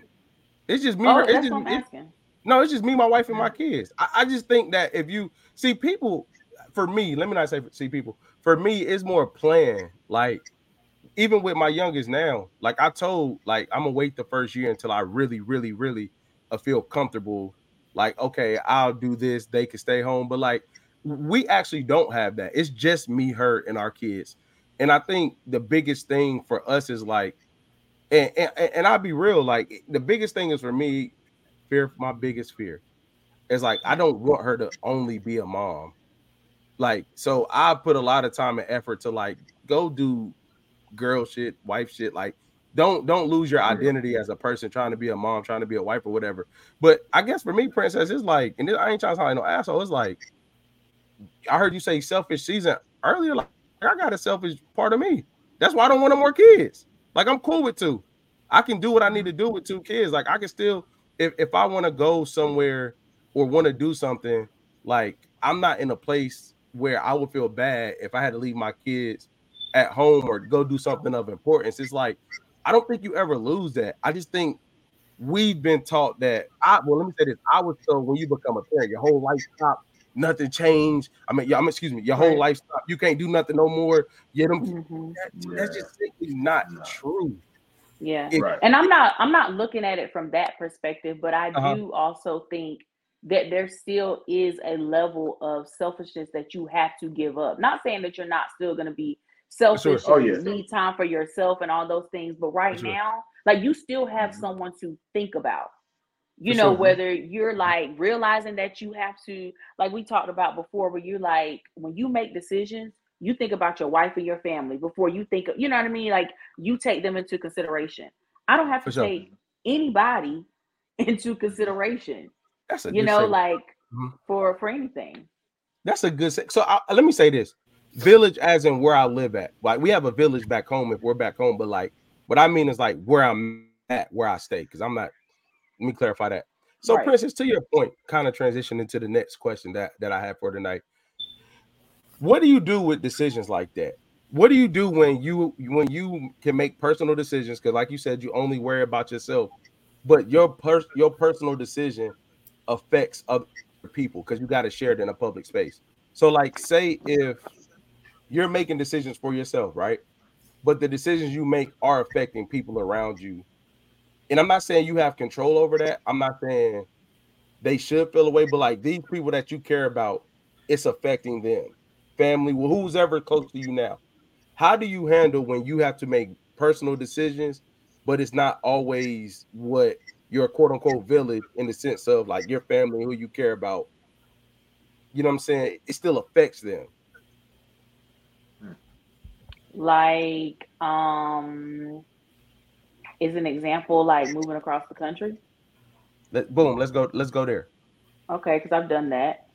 It's just me. Oh, it's just, it, no, it's just me, my wife, and my kids. I, I just think that if you see people, for me, let me not say see people. For me, it's more plan. Like even with my youngest now, like I told, like I'm gonna wait the first year until I really, really, really uh, feel comfortable like okay i'll do this they can stay home. But like we actually don't have that. It's just me her and our kids. And i think the biggest thing for us is like and, and, and i'll be real like the biggest thing is for me fear my biggest fear is like i don't want her to only be a mom. Like so i put a lot of time and effort to like go do girl shit wife shit like don't don't lose your identity as a person trying to be a mom, trying to be a wife or whatever. But I guess for me, princess is like, and I ain't trying to sound like no asshole. It's like I heard you say selfish season earlier. Like I got a selfish part of me. That's why I don't want no more kids. Like I'm cool with two. I can do what I need to do with two kids. Like I can still, if if I want to go somewhere or want to do something, like I'm not in a place where I would feel bad if I had to leave my kids at home or go do something of importance. It's like I don't think you ever lose that. I just think we've been taught that. I well, let me say this: I was told when you become a parent, your whole life stop, nothing changed. I mean, I'm excuse me, your whole life stop. You can't do nothing no more. Yeah, them, mm-hmm. that, that's just simply not true. Yeah, right. and I'm not I'm not looking at it from that perspective, but I uh-huh. do also think that there still is a level of selfishness that you have to give up. Not saying that you're not still going to be selfish sure. oh, yeah. need time for yourself and all those things but right sure. now like you still have mm-hmm. someone to think about you for know sure. whether you're like realizing that you have to like we talked about before where you're like when you make decisions you think about your wife and your family before you think of, you know what i mean like you take them into consideration i don't have to take anybody *laughs* into consideration that's a you know like mm-hmm. for for anything that's a good so I, let me say this village as in where I live at. Like we have a village back home if we're back home, but like what I mean is like where I'm at, where I stay, because I'm not. Let me clarify that. So, right. Princess, to your point, kind of transition into the next question that that I have for tonight. What do you do with decisions like that? What do you do when you when you can make personal decisions? Because, like you said, you only worry about yourself, but your per- your personal decision affects other people because you got to share it in a public space. So, like, say if you're making decisions for yourself, right? But the decisions you make are affecting people around you. And I'm not saying you have control over that. I'm not saying they should feel away, but like these people that you care about, it's affecting them. Family, well, who's ever close to you now? How do you handle when you have to make personal decisions, but it's not always what your quote unquote village in the sense of like your family who you care about? You know what I'm saying? It still affects them like um is an example like moving across the country Let, boom let's go let's go there okay because i've done that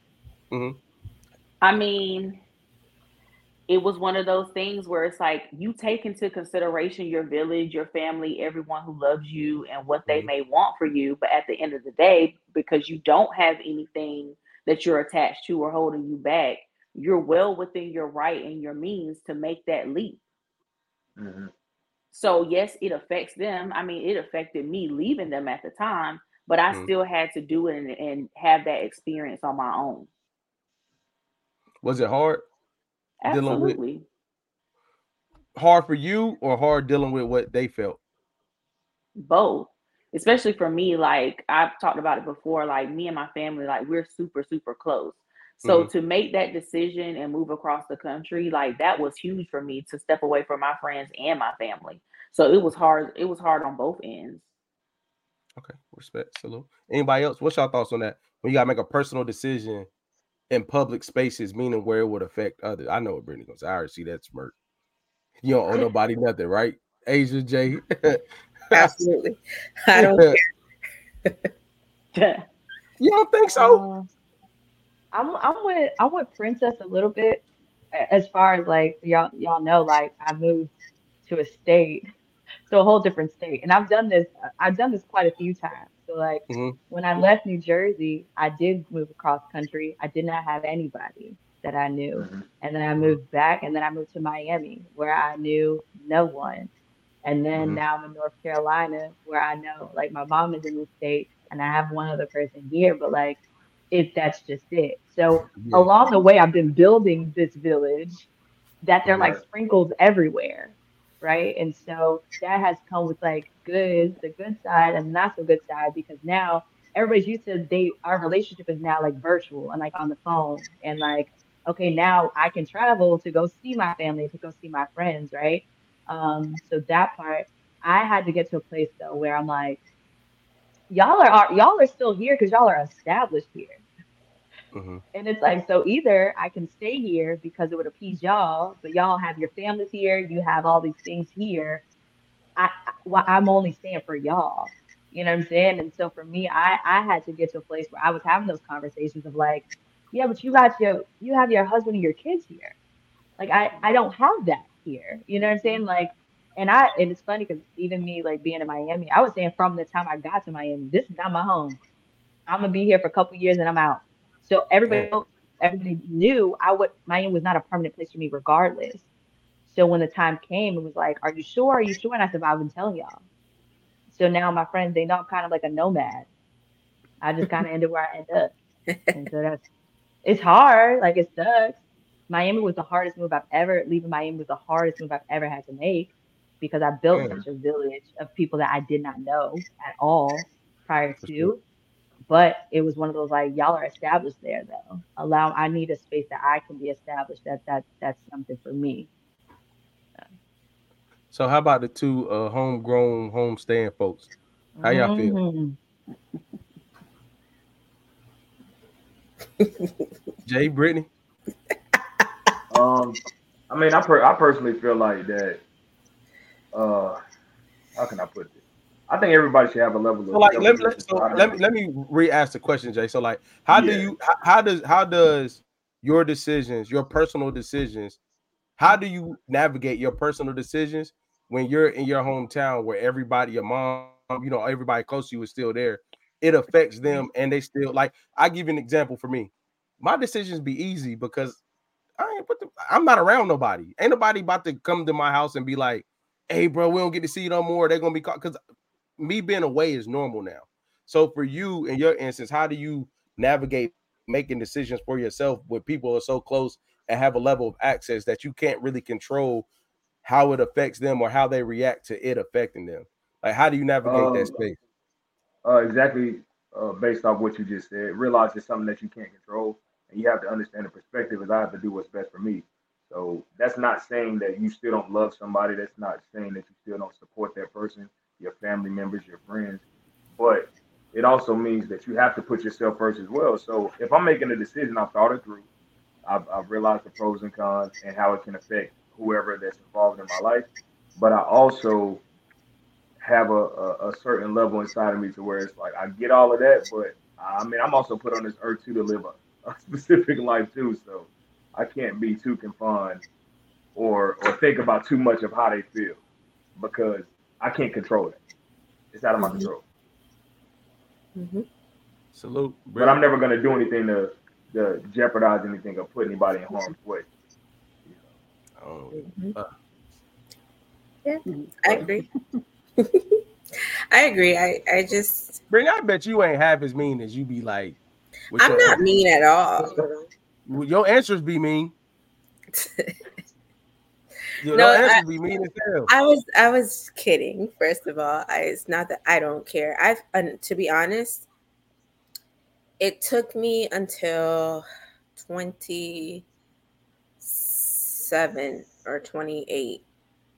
mm-hmm. I mean, it was one of those things where it's like you take into consideration your village, your family, everyone who loves you and what they mm-hmm. may want for you. But at the end of the day, because you don't have anything that you're attached to or holding you back, you're well within your right and your means to make that leap. Mm-hmm. So, yes, it affects them. I mean, it affected me leaving them at the time, but I mm-hmm. still had to do it and, and have that experience on my own. Was it hard? Absolutely. hard for you or hard dealing with what they felt? Both. Especially for me, like I've talked about it before, like me and my family, like we're super, super close. So mm-hmm. to make that decision and move across the country, like that was huge for me to step away from my friends and my family. So it was hard. It was hard on both ends. Okay, respect. Salute. Anybody else? What's your thoughts on that? When you gotta make a personal decision in public spaces, meaning where it would affect others. I know what Brittany goes. I already see that smirk. You don't owe *laughs* nobody nothing, right? Asia J. Absolutely. *laughs* I don't *laughs* care. you don't think so? Uh, I'm I'm with I'm with Princess a little bit as far as like y'all y'all know, like I moved to a state, to a whole different state. And I've done this I've done this quite a few times. So like mm-hmm. when I left New Jersey, I did move across country. I did not have anybody that I knew. Mm-hmm. And then I moved back and then I moved to Miami where I knew no one. And then mm-hmm. now I'm in North Carolina where I know like my mom is in the state and I have one other person here, but like if that's just it. So yeah. along the way I've been building this village that they're like sprinkles everywhere right? And so that has come with like good, the good side and not so good side because now everybody's used to they Our relationship is now like virtual and like on the phone and like okay, now I can travel to go see my family, to go see my friends, right? Um, so that part, I had to get to a place though where I'm like, y'all are y'all are still here because y'all are established here. Mm-hmm. And it's like, so either I can stay here because it would appease y'all, but y'all have your families here, you have all these things here. I, well, I'm only staying for y'all. You know what I'm saying? And so for me, I, I had to get to a place where I was having those conversations of like, yeah, but you got your, you have your husband and your kids here. Like I, I don't have that here. You know what I'm saying? Like, and I, and it's funny because even me, like being in Miami, I was saying from the time I got to Miami, this is not my home. I'm gonna be here for a couple years and I'm out. So everybody everybody knew I would Miami was not a permanent place for me regardless. So when the time came, it was like, Are you sure? Are you sure? And I said, well, I've been telling y'all. So now my friends, they know I'm kind of like a nomad. I just kind of ended where I end up. *laughs* And so that's it's hard, like it sucks. Miami was the hardest move I've ever leaving Miami was the hardest move I've ever had to make because I built mm. such a village of people that I did not know at all prior to. But it was one of those like y'all are established there though. Allow I need a space that I can be established. That that that's something for me. So how about the two uh homegrown homestaying folks? How y'all feel? Mm-hmm. Jay Brittany. *laughs* Um, I mean, I per- I personally feel like that. Uh, how can I put this? I think everybody should have a level of. So like, let me let, so let me let me re-ask the question, Jay. So like, how yeah. do you how does how does your decisions, your personal decisions, how do you navigate your personal decisions when you're in your hometown where everybody, your mom, you know, everybody close to you is still there? It affects them, mm-hmm. and they still like. I give you an example for me. My decisions be easy because I ain't put the, I'm not around nobody. Ain't nobody about to come to my house and be like, "Hey, bro, we don't get to see you no more." They're gonna be caught because me being away is normal now. So for you, in your instance, how do you navigate making decisions for yourself when people are so close and have a level of access that you can't really control how it affects them or how they react to it affecting them? Like, how do you navigate um, that space? Uh, exactly uh, based off what you just said. Realize it's something that you can't control, and you have to understand the perspective. Is I have to do what's best for me. So that's not saying that you still don't love somebody. That's not saying that you still don't support that person your family members, your friends. But it also means that you have to put yourself first as well. So if I'm making a decision, I've thought it through. I've, I've realized the pros and cons and how it can affect whoever that's involved in my life. But I also have a, a, a, certain level inside of me to where it's like I get all of that, but I mean I'm also put on this earth too to live a, *laughs* a specific life too. So I can't be too confined or or think about too much of how they feel because I can't control it. It's out of my control. Mm-hmm. Salute. But I'm never gonna do anything to to jeopardize anything or put anybody in harm's way. Oh. Mm-hmm. Uh. Yeah, I agree. *laughs* I agree. I, I just bring. I bet you ain't half as mean as you be like. I'm not answers. mean at all. Your answers be mean. *laughs* No, I, be mean as hell. I was I was kidding. First of all, I, it's not that I don't care. i've to be honest, it took me until 27 or 28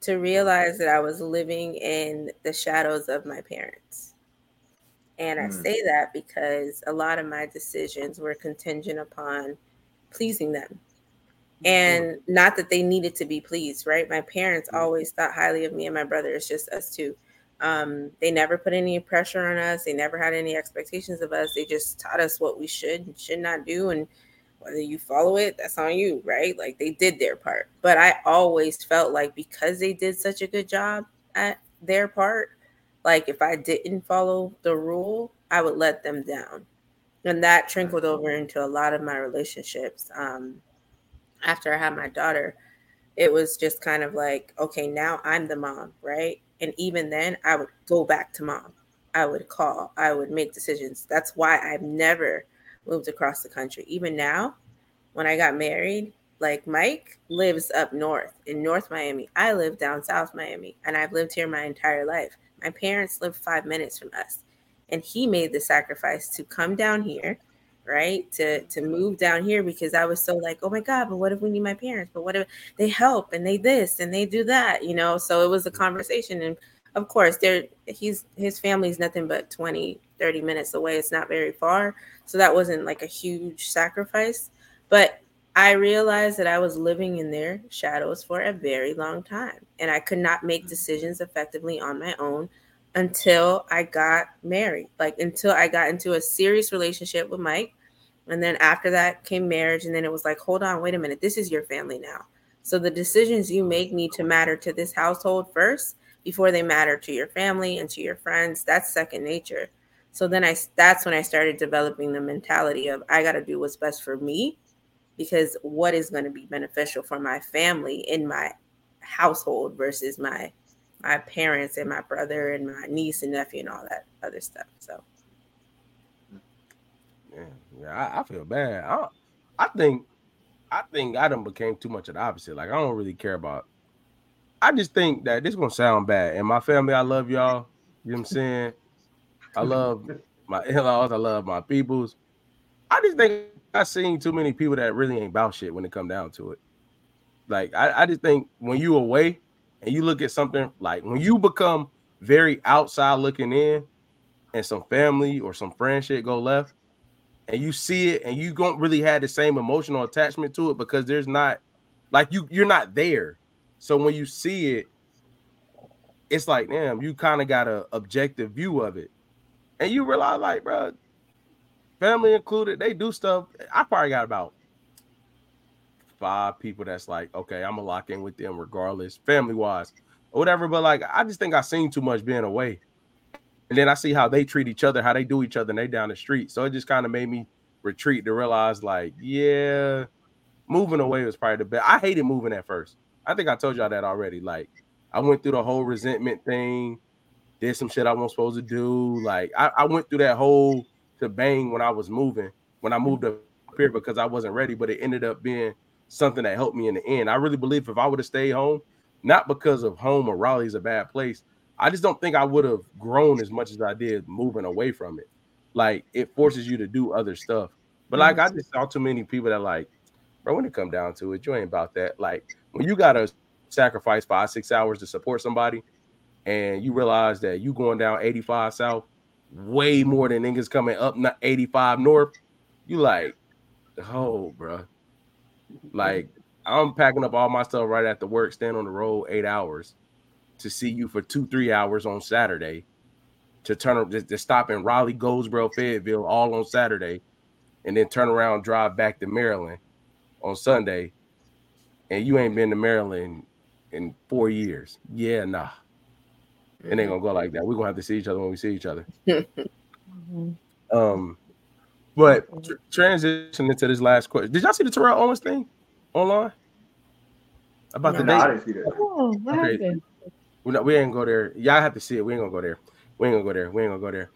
to realize that I was living in the shadows of my parents. And I mm. say that because a lot of my decisions were contingent upon pleasing them. And not that they needed to be pleased, right? My parents mm. always thought highly of me and my brother. It's just us two. Um, they never put any pressure on us. They never had any expectations of us. They just taught us what we should and should not do. And whether you follow it, that's on you, right? Like they did their part. But I always felt like because they did such a good job at their part, like if I didn't follow the rule, I would let them down. And that trickled over into a lot of my relationships. Um, after I had my daughter, it was just kind of like, okay, now I'm the mom, right? And even then, I would go back to mom. I would call, I would make decisions. That's why I've never moved across the country. Even now, when I got married, like Mike lives up north in North Miami. I live down South Miami, and I've lived here my entire life. My parents live five minutes from us, and he made the sacrifice to come down here, right? To to move down here because I was so like, oh my god, but what if we need my parents? But what if they help and they this and they do that? You know. So it was a conversation, and of course, there he's his family's nothing but 20, 30 minutes away. It's not very far. So that wasn't like a huge sacrifice. But I realized that I was living in their shadows for a very long time. And I could not make decisions effectively on my own until I got married, like until I got into a serious relationship with Mike. And then after that came marriage. And then it was like, hold on, wait a minute. This is your family now. So the decisions you make need to matter to this household first before they matter to your family and to your friends. That's second nature. So then I that's when I started developing the mentality of I got to do what's best for me because what is going to be beneficial for my family in my household versus my my parents and my brother and my niece and nephew and all that other stuff. So yeah, I, I feel bad. I, I think I think I done became too much of the opposite. Like I don't really care about. I just think that this gonna sound bad. And my family, I love y'all. You know what I'm saying? I love my *laughs* in-laws. I love my peoples. I just think I seen too many people that really ain't about shit when it come down to it. Like I, I just think when you away and you look at something like when you become very outside looking in, and some family or some friendship go left, and you see it and you don't really have the same emotional attachment to it because there's not like you you're not there. So when you see it, it's like damn, you kind of got an objective view of it and you realize, like, bro, family included, they do stuff. I probably got about five people that's like, okay, I'm gonna lock in with them regardless, family wise, or whatever. But like, I just think I seen too much being away, and then I see how they treat each other, how they do each other, and they down the street. So it just kind of made me retreat to realize, like, yeah, moving away was probably the best. I hated moving at first. I think I told y'all that already. Like, I went through the whole resentment thing did some shit I wasn't supposed to do. Like I, I went through that whole to bang when I was moving, when I moved up here because I wasn't ready, but it ended up being something that helped me in the end. I really believe if I would have stayed home, not because of home or Raleigh's a bad place, I just don't think I would have grown as much as I did moving away from it. Like it forces you to do other stuff. But like mm. I just saw too many people that like, bro, when it come down to it, you ain't about that. Like when you gotta sacrifice five, six hours to support somebody, and you realize that you going down 85 south way more than niggas coming up 85 north, you like, oh, bro. Like, I'm packing up all my stuff right after work, stand on the road eight hours to see you for two, three hours on Saturday, to turn up, to, to stop in Raleigh, Goldsboro, Fayetteville, all on Saturday, and then turn around, drive back to Maryland. on Sunday, and you ain't been to Maryland in four years. Yeah, nah. It ain't gonna go like that. We're gonna have to see each other when we see each other. *laughs* Um, but tr- transition into this last question. Did y'all see the Terrell Owens thing online? About no, the date? I didn't see that. Oh, what okay. happened? We, not, we ain't go there. Y'all have to see it. We ain't gonna go there. We ain't gonna go there. We ain't gonna go there.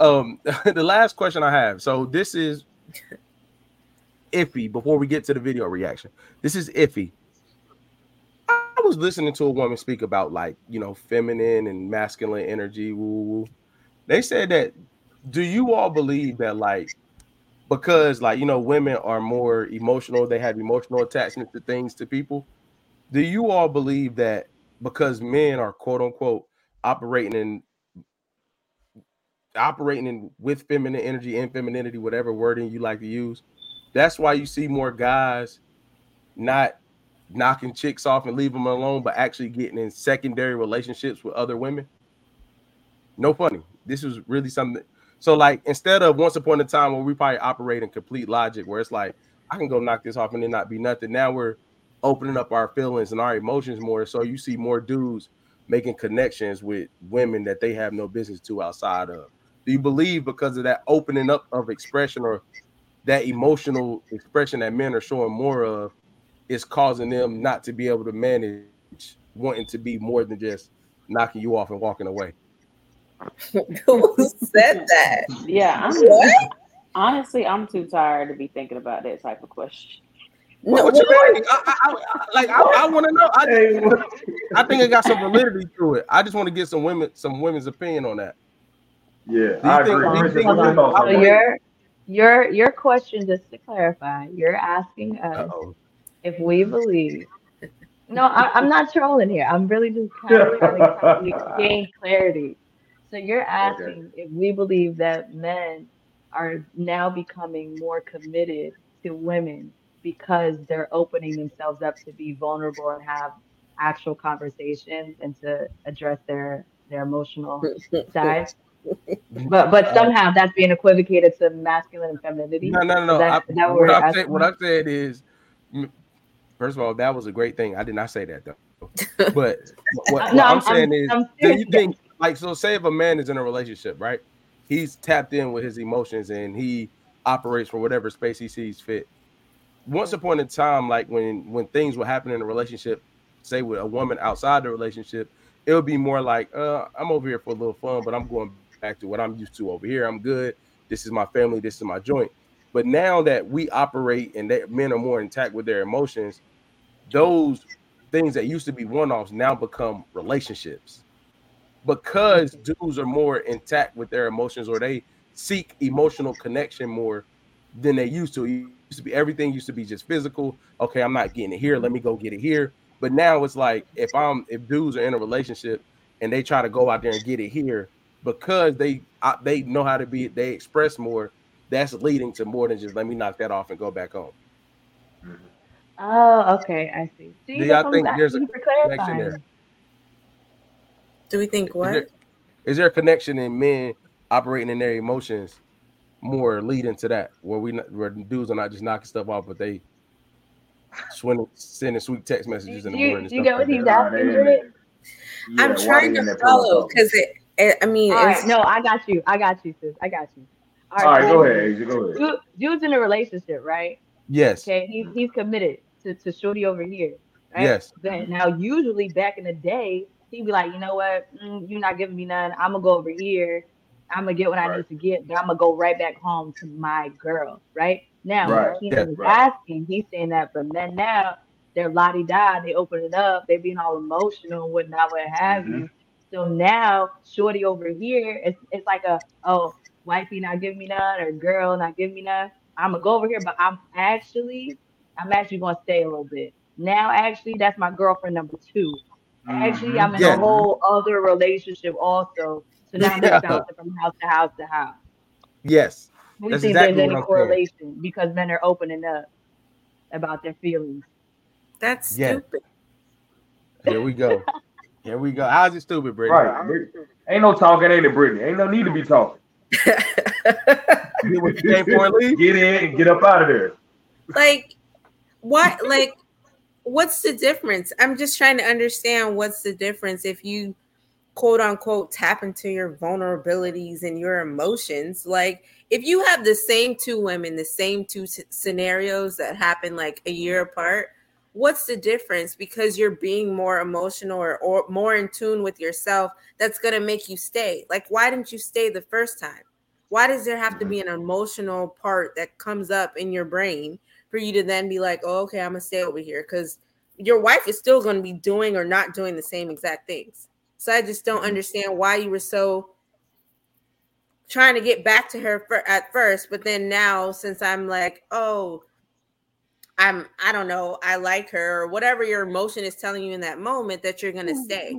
Um, *laughs* the last question I have. So this is iffy. Before we get to the video reaction, this is iffy. I was listening to a woman speak about like you know feminine and masculine energy. Woo woo. They said that. Do you all believe that like because like you know women are more emotional they have emotional attachment to things to people do you all believe that because men are quote unquote operating in operating in with feminine energy and femininity whatever wording you like to use. That's why you see more guys not knocking chicks off and leave them alone but actually getting in secondary relationships with other women. No funny. This is really something so like instead of once upon a time where we probably operate in complete logic, where it's like I can go knock this off and then not be nothing. Now we're opening up our feelings and our emotions more. So you see more dudes making connections with women that they have no business to outside of. Do you believe because of that opening up of expression or that emotional expression that men are showing more of is causing them not to be able to manage wanting to be more than just knocking you off and walking away? *laughs* Who said that? Yeah, I'm what? honestly, I'm too tired to be thinking about that type of question. No, what, what you mean? I, I, I, like I, I want to know. I, I think it got some validity to it. I just want to get some women, some women's opinion on that. Yeah, I think, agree. Think, so your your your question, just to clarify, you're asking us Uh-oh. if we believe. No, I, am not trolling here. I'm really just kind *laughs* of trying to gain clarity. So you're asking okay. if we believe that men are now becoming more committed to women because they're opening themselves up to be vulnerable and have actual conversations and to address their their emotional *laughs* side. But but uh, somehow that's being equivocated to masculine and femininity. No, no, no. That, I, that what, I said, what I said is, first of all, that was a great thing. I did not say that though. *laughs* But what, no, I'm, I'm, saying is, I'm do you think like so say if a man is in a relationship, right? He's tapped in with his emotions and he operates from whatever space he sees fit. Once upon a time, like when when things would happen in a relationship, say with a woman outside the relationship, it would be more like, uh, I'm over here for a little fun, but I'm going back to what I'm used to over here. I'm good. This is my family, this is my joint. But now that we operate and that men are more intact with their emotions, those things that used to be one-offs now become relationships because dudes are more intact with their emotions or they seek emotional connection more than they used to. It used to be everything used to be just physical. Okay, I'm not getting it here. Let me go get it here. But now it's like if I'm if dudes are in a relationship and they try to go out there and get it here because they I, they know how to be they express more. That's leading to more than just let me knock that off and go back home. Oh, okay, I see. Do you, Do y'all think there's a connection there? Do we think what? Is there, is there a connection in men operating in their emotions more leading to that, where we where dudes are not just knocking stuff off, but they sending sending sweet text messages in the morning. You, you get what he's asking? Yeah, I'm trying to follow because it, it, I mean, right, no, I got you. I got you, sis. I got you. All right, All right go ahead, Asia, go ahead. dude's in a relationship, right? Yes. Okay, he's he's committed to, to Shorty over here. Right? Yes. Then, now, usually back in the day, he'd be like, you know what, mm, you're not giving me none. I'm gonna go over here. I'm gonna get what right. I need to get, but I'm gonna go right back home to my girl. Right now, right. Keenan yeah, right. asking, he's saying that, but then now they're lottie da, they open it up, they being all emotional and whatnot, what have mm-hmm. you. So now, shorty over here, it's it's like a oh, wifey not giving me none or girl not giving me none. I'm gonna go over here, but I'm actually, I'm actually gonna stay a little bit. Now, actually, that's my girlfriend number two. Actually, I'm in yeah. a whole other relationship also. So now I'm yeah. bouncing from house to house to house. Yes. We That's think exactly there's any correlation saying. because men are opening up about their feelings. That's yeah. stupid. Here we go. Here we go. How's it stupid, Brittany? Right. Ain't no talking, ain't it, Brittany? Ain't no need to be talking. get what you came for, Lee. *laughs* Get in and get up out of there. Like what like what's the difference? I'm just trying to understand what's the difference if you quote unquote tap into your vulnerabilities and your emotions. Like if you have the same two women, the same two t- scenarios that happen like a year apart, what's the difference? Because you're being more emotional or, or more in tune with yourself that's going to make you stay. Like why didn't you stay the first time? Why does there have to mm-hmm. be an emotional part that comes up in your brain for you to then be like oh okay i'm going to stay over here because your wife is still going to be doing or not doing the same exact things so i just don't mm-hmm. understand why you were so trying to get back to her for, at first but then now since i'm like oh I'm I don't know, I like her or whatever your emotion is telling you in that moment that you're gonna stay.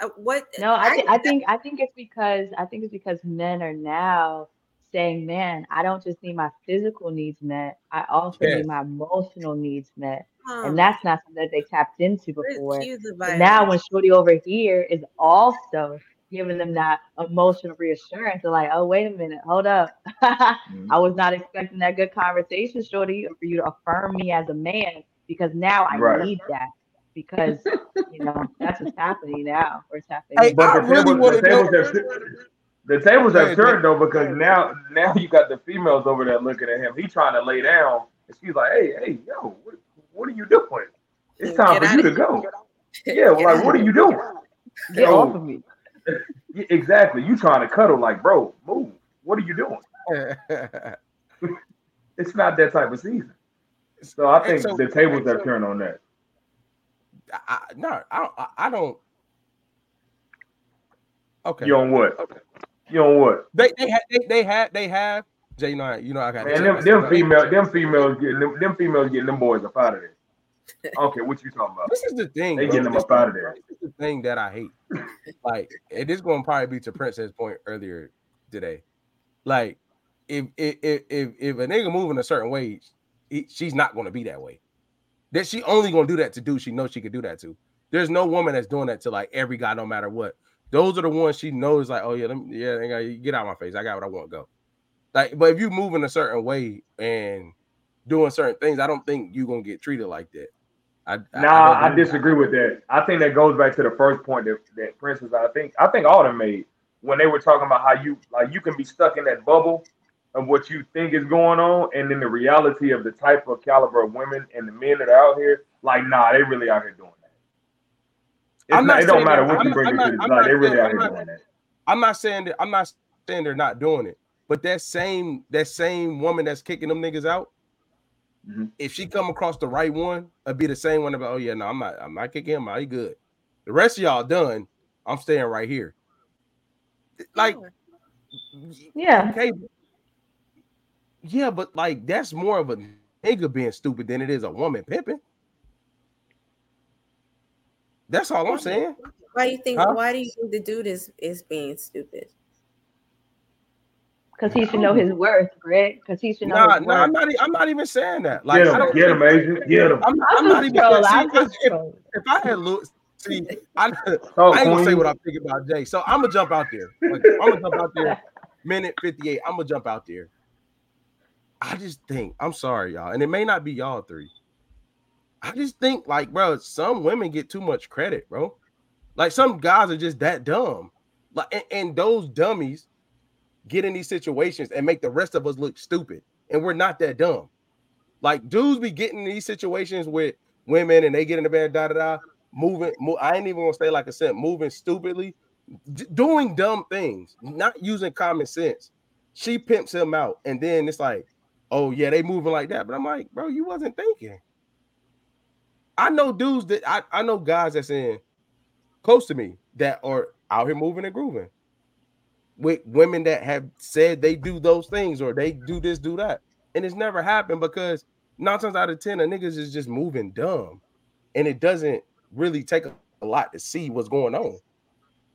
Uh, what no, I, th- I, I think I think it's because I think it's because men are now saying, Man, I don't just need my physical needs met, I also yes. need my emotional needs met. And that's not something that they tapped into before. Now when Shorty over here is also giving them that emotional reassurance. They're like, oh, wait a minute, hold up. *laughs* mm-hmm. I was not expecting that good conversation, Shorty, for you to affirm me as a man because now I right. need that. Because you know that's what's happening now. Or it's happening. Hey, but the, really tables, the, tables have, the tables have turned though because now now you got the females over there looking at him. He trying to lay down, and she's like, "Hey, hey, yo, what, what are you doing? It's time Get for you to go." *laughs* Yeah, well, like, what are you doing? Get off of me *laughs* exactly. You trying to cuddle like, bro, move. What are you doing? *laughs* it's not that type of season. So I think so, the tables have so, turned on that. I, no, I don't. I don't. Okay. You on what? Okay. You on what? They they had they, they had they have Jay. You know you know I got. And them, them female them females getting them, them females getting them boys up out of there. *laughs* Okay, what you talking about? This is the thing. They getting them up out of there. This is the thing that I hate. like, it is going to probably be to Princess point earlier today. Like, if if if if a nigga moving a certain way, he, she's not going to be that way. That she only going to do that to do she knows she could do that to. There's no woman that's doing that to like every guy, no matter what. Those are the ones she knows, like, oh yeah, me, yeah, get out of my face. I got what I want go. Like, but if you move in a certain way and doing certain things, I don't think you're gonna get treated like that. I, nah, I, I disagree with that. I think that goes back to the first point that, that Prince was. I think I think them made when they were talking about how you like you can be stuck in that bubble of what you think is going on, and then the reality of the type of caliber of women and the men that are out here. Like, nah, they really out here doing that. It's not, it don't matter what you bring to the like they really out here doing that. I'm not saying that. I'm not saying they're not doing it, but that same that same woman that's kicking them niggas out Mm-hmm. If she come across the right one, it'd be the same one about, oh yeah, no, I'm not, I'm not kicking him out. He good. The rest of y'all done. I'm staying right here. Like, yeah, okay, yeah, but like that's more of a nigga being stupid than it is a woman pimping. That's all I'm saying. Why do you think? Huh? Why do you think the dude is is being stupid? Because he should know his worth, Greg. Because he should know. Nah, nah, I'm not. I'm not even saying that. Like, get him, get him, agent. Get him. I'm, I'm not even. See, if, if, I had look, see, I, oh, *laughs* I ain't gonna say what I think about Jay. So I'm gonna jump out there. Like, I'm gonna jump out there. *laughs* Minute 58. I'm gonna jump out there. I just think. I'm sorry, y'all, and it may not be y'all three. I just think, like, bro, some women get too much credit, bro. Like, some guys are just that dumb. Like, and, and those dummies get in these situations and make the rest of us look stupid. And we're not that dumb. Like dudes be getting in these situations with women and they get in the bed, da da da, moving. I ain't even gonna say like I said, moving stupidly, d- doing dumb things, not using common sense. She pimps him out, and then it's like, oh yeah, they moving like that. But I'm like, bro, you wasn't thinking. I know dudes that I, I know guys that's in close to me that are out here moving and grooving with women that have said they do those things or they do this, do that. And it's never happened because nine times out of ten, a niggas is just moving dumb. And it doesn't really take a, a lot to see what's going on.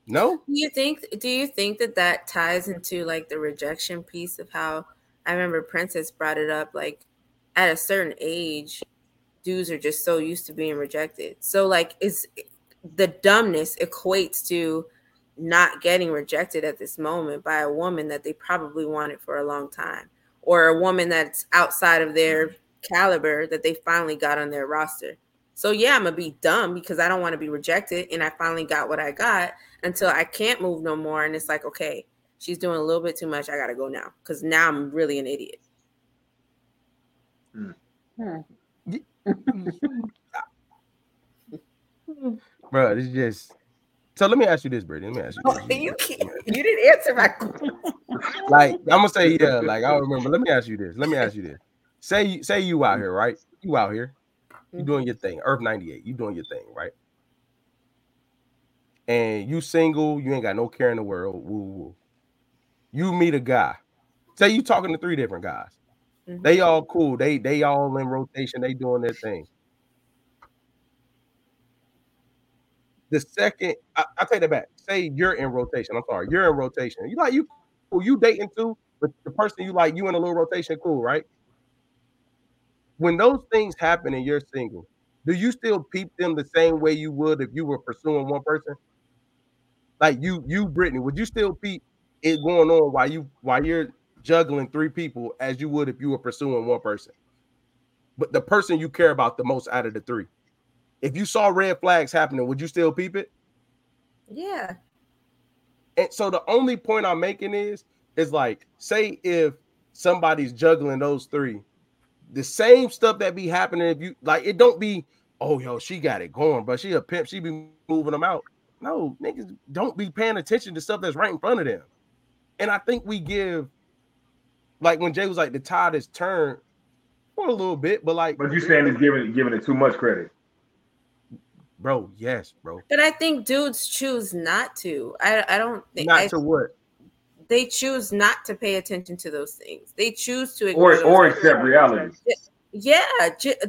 No. Do you think? Do you think that that ties into like the rejection piece of how I remember Princess brought it up? Like at a certain age, dudes are just so used to being rejected. So like, is the dumbness equates to not getting rejected at this moment by a woman that they probably wanted for a long time or a woman that's outside of their caliber that they finally got on their roster. So yeah, I'm gonna be dumb because I don't want to be rejected, and I finally got what I got until I can't move no more, and it's like, okay, she's doing a little bit too much. I gotta go now because now I'm really an idiot. Hmm. *laughs* *laughs* Bro, it's just. So let me ask you this, Brady. Let me ask you. Oh, *laughs* you can't. You didn't answer my. Question. like I'm gonna say yeah. Like I remember. Let me ask you this. Let me ask you this. Say say you out here, right? You out here. You mm-hmm. doing your thing. Earth 98. You doing your thing, right? And you single. You ain't got no care in the world. Woo woo. You meet a guy. Say you talking to three different guys. Mm-hmm. They all cool. They they all in rotation. They doing their thing. The second, I, I take that back. Say you're in rotation. I'm sorry, you're in rotation. You like you, who you dating too, but the person you like, you in a little rotation, cool, right? When those things happen and you're single, do you still peep them the same way you would if you were pursuing one person? Like you, you, Brittany, would you still peep it going on while you while you're juggling three people as you would if you were pursuing one person? But the person you care about the most out of the three if you saw red flags happening, would you still peep it? Yeah. And so the only point I'm making is, is like, say if somebody's juggling those three, the same stuff that be happening if you like it don't be, oh yo, she got it going, but she a pimp, she be moving them out. No, niggas don't be paying attention to stuff that's right in front of them. And I think we give like when Jay was like the tide is turned for a little bit, but like But you saying it's giving giving it too much credit bro. Yes, bro. But I think dudes choose not to. I I don't think not I, to what they choose not to pay attention to those things. They choose to or or accept reality. Yeah,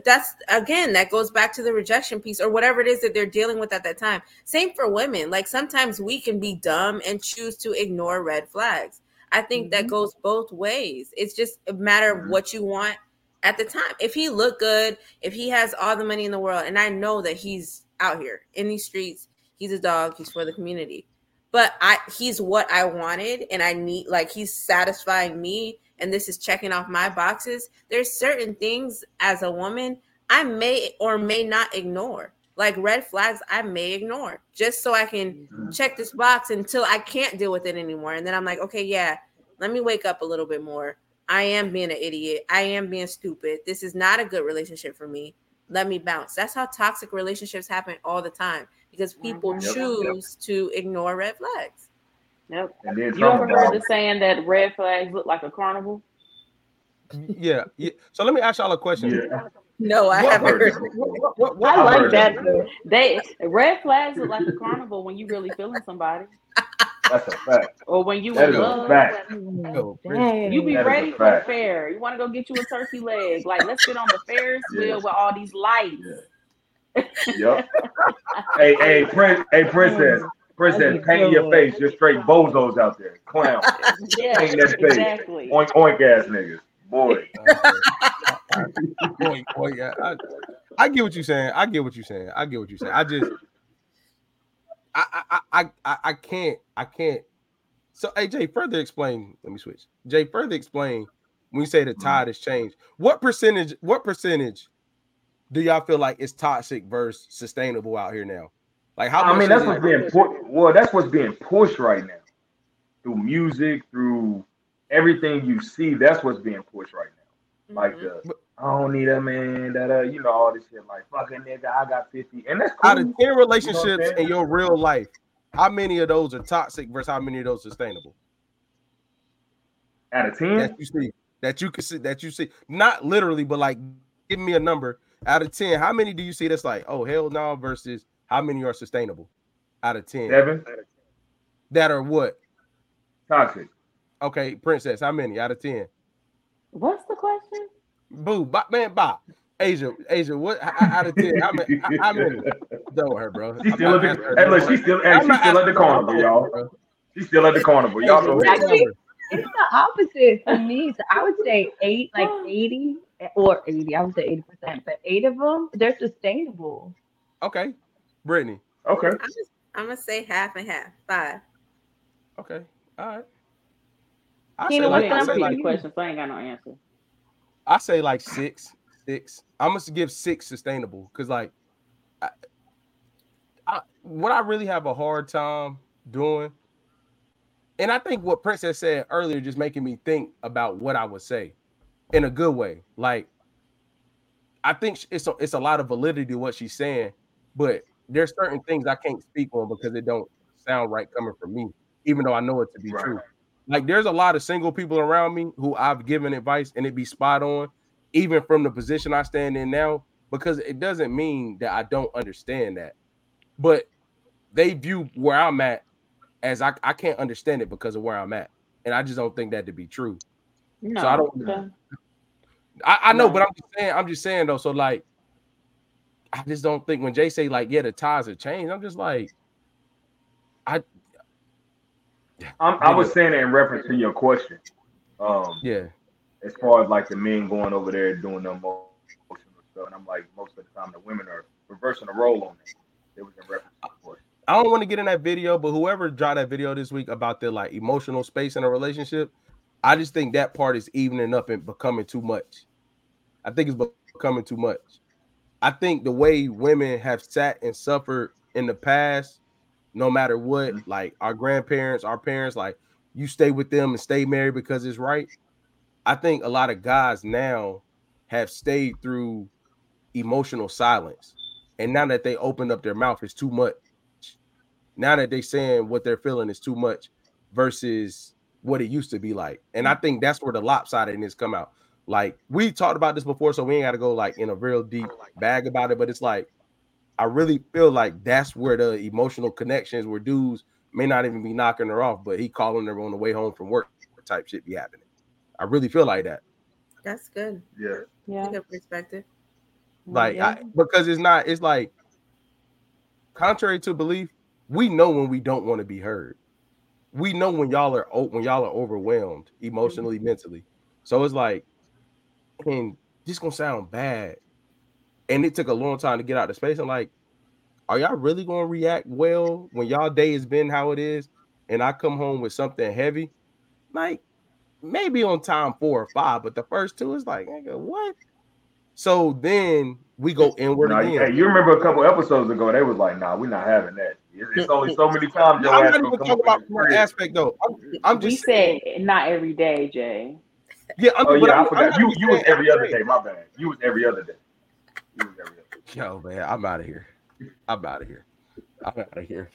that's again that goes back to the rejection piece or whatever it is that they're dealing with at that time. Same for women. Like sometimes we can be dumb and choose to ignore red flags. I think mm-hmm. that goes both ways. It's just a matter of mm-hmm. what you want at the time. If he look good, if he has all the money in the world, and I know that he's out here in these streets. He's a dog. He's for the community. But I he's what I wanted and I need like he's satisfying me and this is checking off my boxes. There's certain things as a woman I may or may not ignore. Like red flags I may ignore just so I can mm-hmm. check this box until I can't deal with it anymore. And then I'm like, okay, yeah, let me wake up a little bit more. I am being an idiot. I am being stupid. This is not a good relationship for me let me bounce. That's how toxic relationships happen all the time because people mm-hmm. choose yep. to ignore red flags. Yep. You ever heard the saying that red flags look like a carnival? Yeah. yeah. So let me ask y'all a question. Yeah. No, I haven't heard. What, what, what, I like that. They red flags look like a carnival when you really feeling somebody. *laughs* That's a fact. Or when you that in love, fact. Oh, you be that ready for the fair. You want to go get you a turkey leg. Like, let's get on the Ferris wheel with all these lights. Yeah. yep. hey, hey, prince, hey, princess. Mm. Princess, paint your face. You're straight bozos out there. Clown. *laughs* yeah, paint that face. Exactly. Oink, oink ass niggas. Boy. boy, boy, yeah. I, I get what you're saying. I get what you're saying. I get what you're saying. I just I I I I can't I can't. So AJ, further explain. Let me switch. Jay, further explain when you say the mm-hmm. tide has changed. What percentage? What percentage do y'all feel like is toxic versus sustainable out here now? Like how? I mean, that's what's being pu- well. That's what's being pushed right now through music, through everything you see. That's what's being pushed right now. Like mm-hmm. the I don't need a man that uh, you know, all this shit like fucking nigga, I got 50. And that's cool. Out of 10 relationships you know in your real life, how many of those are toxic versus how many of those sustainable? Out of 10? That you see, that you can see, that you see, not literally, but like give me a number out of 10. How many do you see that's like, oh hell no, versus how many are sustainable out of 10? Seven. That are what? Toxic. Okay, princess, how many out of 10? What's the question? Boo, bop, man, bop. Asia, Asia, what out of ten? How many? How many? Don't her, bro. She's still, at the, hey, look, she's still, hey, she's still at the carnival, y'all. She's still at the carnival, y'all. Know Actually, it's the opposite for me. So I would say eight, like eighty or eighty. I would say eighty percent, but eight of them they're sustainable. Okay, Brittany. Okay. I'm, just, I'm gonna say half and half, five. Okay, all right. I Kina, what's like, the like, question? So I ain't got no answer. I say like six, six. I'm gonna give six sustainable because like, I, I, what I really have a hard time doing, and I think what Princess said earlier just making me think about what I would say in a good way. Like, I think it's a, it's a lot of validity to what she's saying, but there's certain things I can't speak on because it don't sound right coming from me, even though I know it to be right. true. Like there's a lot of single people around me who I've given advice and it be spot on, even from the position I stand in now, because it doesn't mean that I don't understand that. But they view where I'm at as I, I can't understand it because of where I'm at. And I just don't think that to be true. No, so I don't I, I know, no. but I'm just saying, I'm just saying though. So like I just don't think when Jay say like, yeah, the ties have changed, I'm just like, I I'm, i was saying it in reference to your question. Um, yeah. As far as like the men going over there doing the emotional stuff, and I'm like, most of the time the women are reversing the role on it. It was in reference to the question. I don't want to get in that video, but whoever dropped that video this week about the like emotional space in a relationship, I just think that part is evening up and becoming too much. I think it's becoming too much. I think the way women have sat and suffered in the past no matter what. Mm-hmm. Like our grandparents, our parents, like you stay with them and stay married because it's right. I think a lot of guys now have stayed through emotional silence. And now that they opened up their mouth, it's too much. Now that they're saying what they're feeling is too much versus what it used to be like. And I think that's where the lopsidedness come out. Like we talked about this before, so we ain't got to go like in a real deep bag about it. But it's like I really feel like that's where the emotional connections where dudes may not even be knocking her off, but he calling her on the way home from work type shit be happening. I really feel like that. That's good. Yeah. Yeah. Good perspective. Like yeah. I, because it's not, it's like contrary to belief, we know when we don't want to be heard. We know when y'all are when y'all are overwhelmed emotionally, mm-hmm. mentally. So it's like, and this gonna sound bad, and it took a long time to get out of space. I'm like, are y'all really gonna react well when y'all day has been how it is, and I come home with something heavy? Like, maybe on time four or five, but the first two is like, what? So then we go inward nah, again. Hey, you remember a couple episodes ago, they was like, "Nah, we're not having that." It's, only so many times. I'm not even talking about from aspect though. I'm, I'm just we saying, say not every day, Jay. Yeah, I'm, oh yeah, I'm, I forgot. you you was every other day. My bad. You was every other day. Yo, man, I'm out of here. I'm out of here. I'm out of here.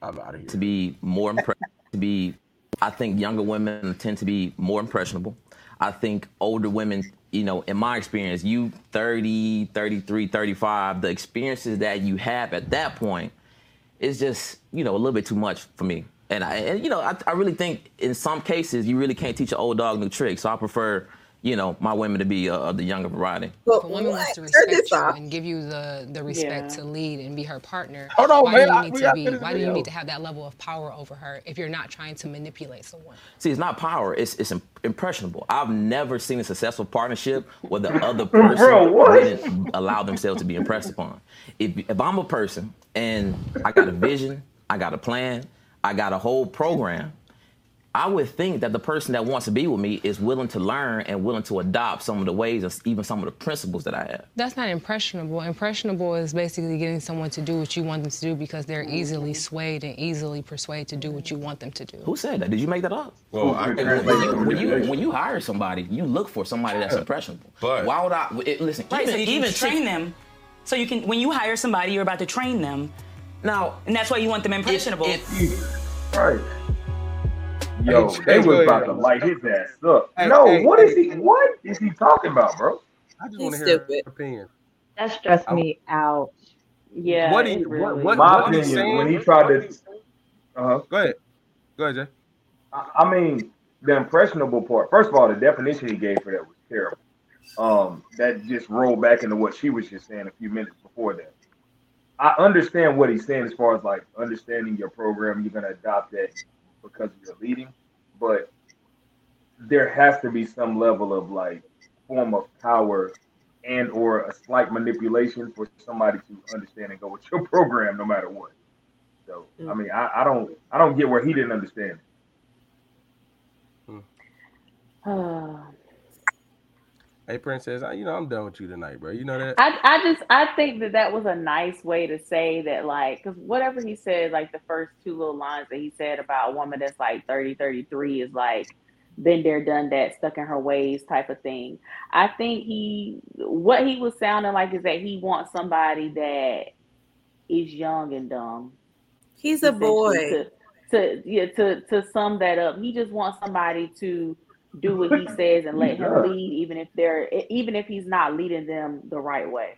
I'm out of here. To be more impressed, to be, I think younger women tend to be more impressionable. I think older women, you know, in my experience, you 30, 33, 35, the experiences that you have at that point is just, you know, a little bit too much for me. And I, and, you know, I, I really think in some cases you really can't teach an old dog new tricks. So I prefer you know, my women to be uh, of the younger variety. Well, if a woman wants to respect you and give you the the respect yeah. to lead and be her partner, Hold on, why man. do you need to be? Why do you need to have that level of power over her if you're not trying to manipulate someone? See, it's not power; it's it's impressionable. I've never seen a successful partnership where the *laughs* other person Bro, didn't allow themselves to be impressed upon. If if I'm a person and I got a vision, I got a plan, I got a whole program I would think that the person that wants to be with me is willing to learn and willing to adopt some of the ways, or even some of the principles that I have. That's not impressionable. Impressionable is basically getting someone to do what you want them to do because they're easily swayed and easily persuaded to do what you want them to do. Who said that? Did you make that up? Well, I, when, you, when, you, when you hire somebody, you look for somebody that's impressionable. But why would I it, listen? Right, even, so you can even train them. So you can when you hire somebody, you're about to train them. Now, and that's why you want them impressionable. If, if, right. Yo, they was about to light his ass up. Hey, no, hey, what is he? What is he talking about, bro? I just want to hear your opinion. That stressed me out. Yeah. What, he, really, what, what, my what opinion when he tried to. Uh-huh. Go ahead. Go ahead, Jay. I, I mean, the impressionable part. First of all, the definition he gave for that was terrible. Um, that just rolled back into what she was just saying a few minutes before that. I understand what he's saying as far as like understanding your program. You're gonna adopt that because you're leading, but there has to be some level of like form of power and or a slight manipulation for somebody to understand and go with your *laughs* program no matter what. So mm. I mean I, I don't I don't get where he didn't understand. *sighs* Hey, princess, you know I'm done with you tonight, bro. You know that. I, I just I think that that was a nice way to say that, like, because whatever he said, like the first two little lines that he said about a woman that's like 30, 33 is like been there, done that, stuck in her ways type of thing. I think he what he was sounding like is that he wants somebody that is young and dumb. He's a boy. To, to yeah, to to sum that up, he just wants somebody to do what he says and let *laughs* him lead, even if they're even if he's not leading them the right way.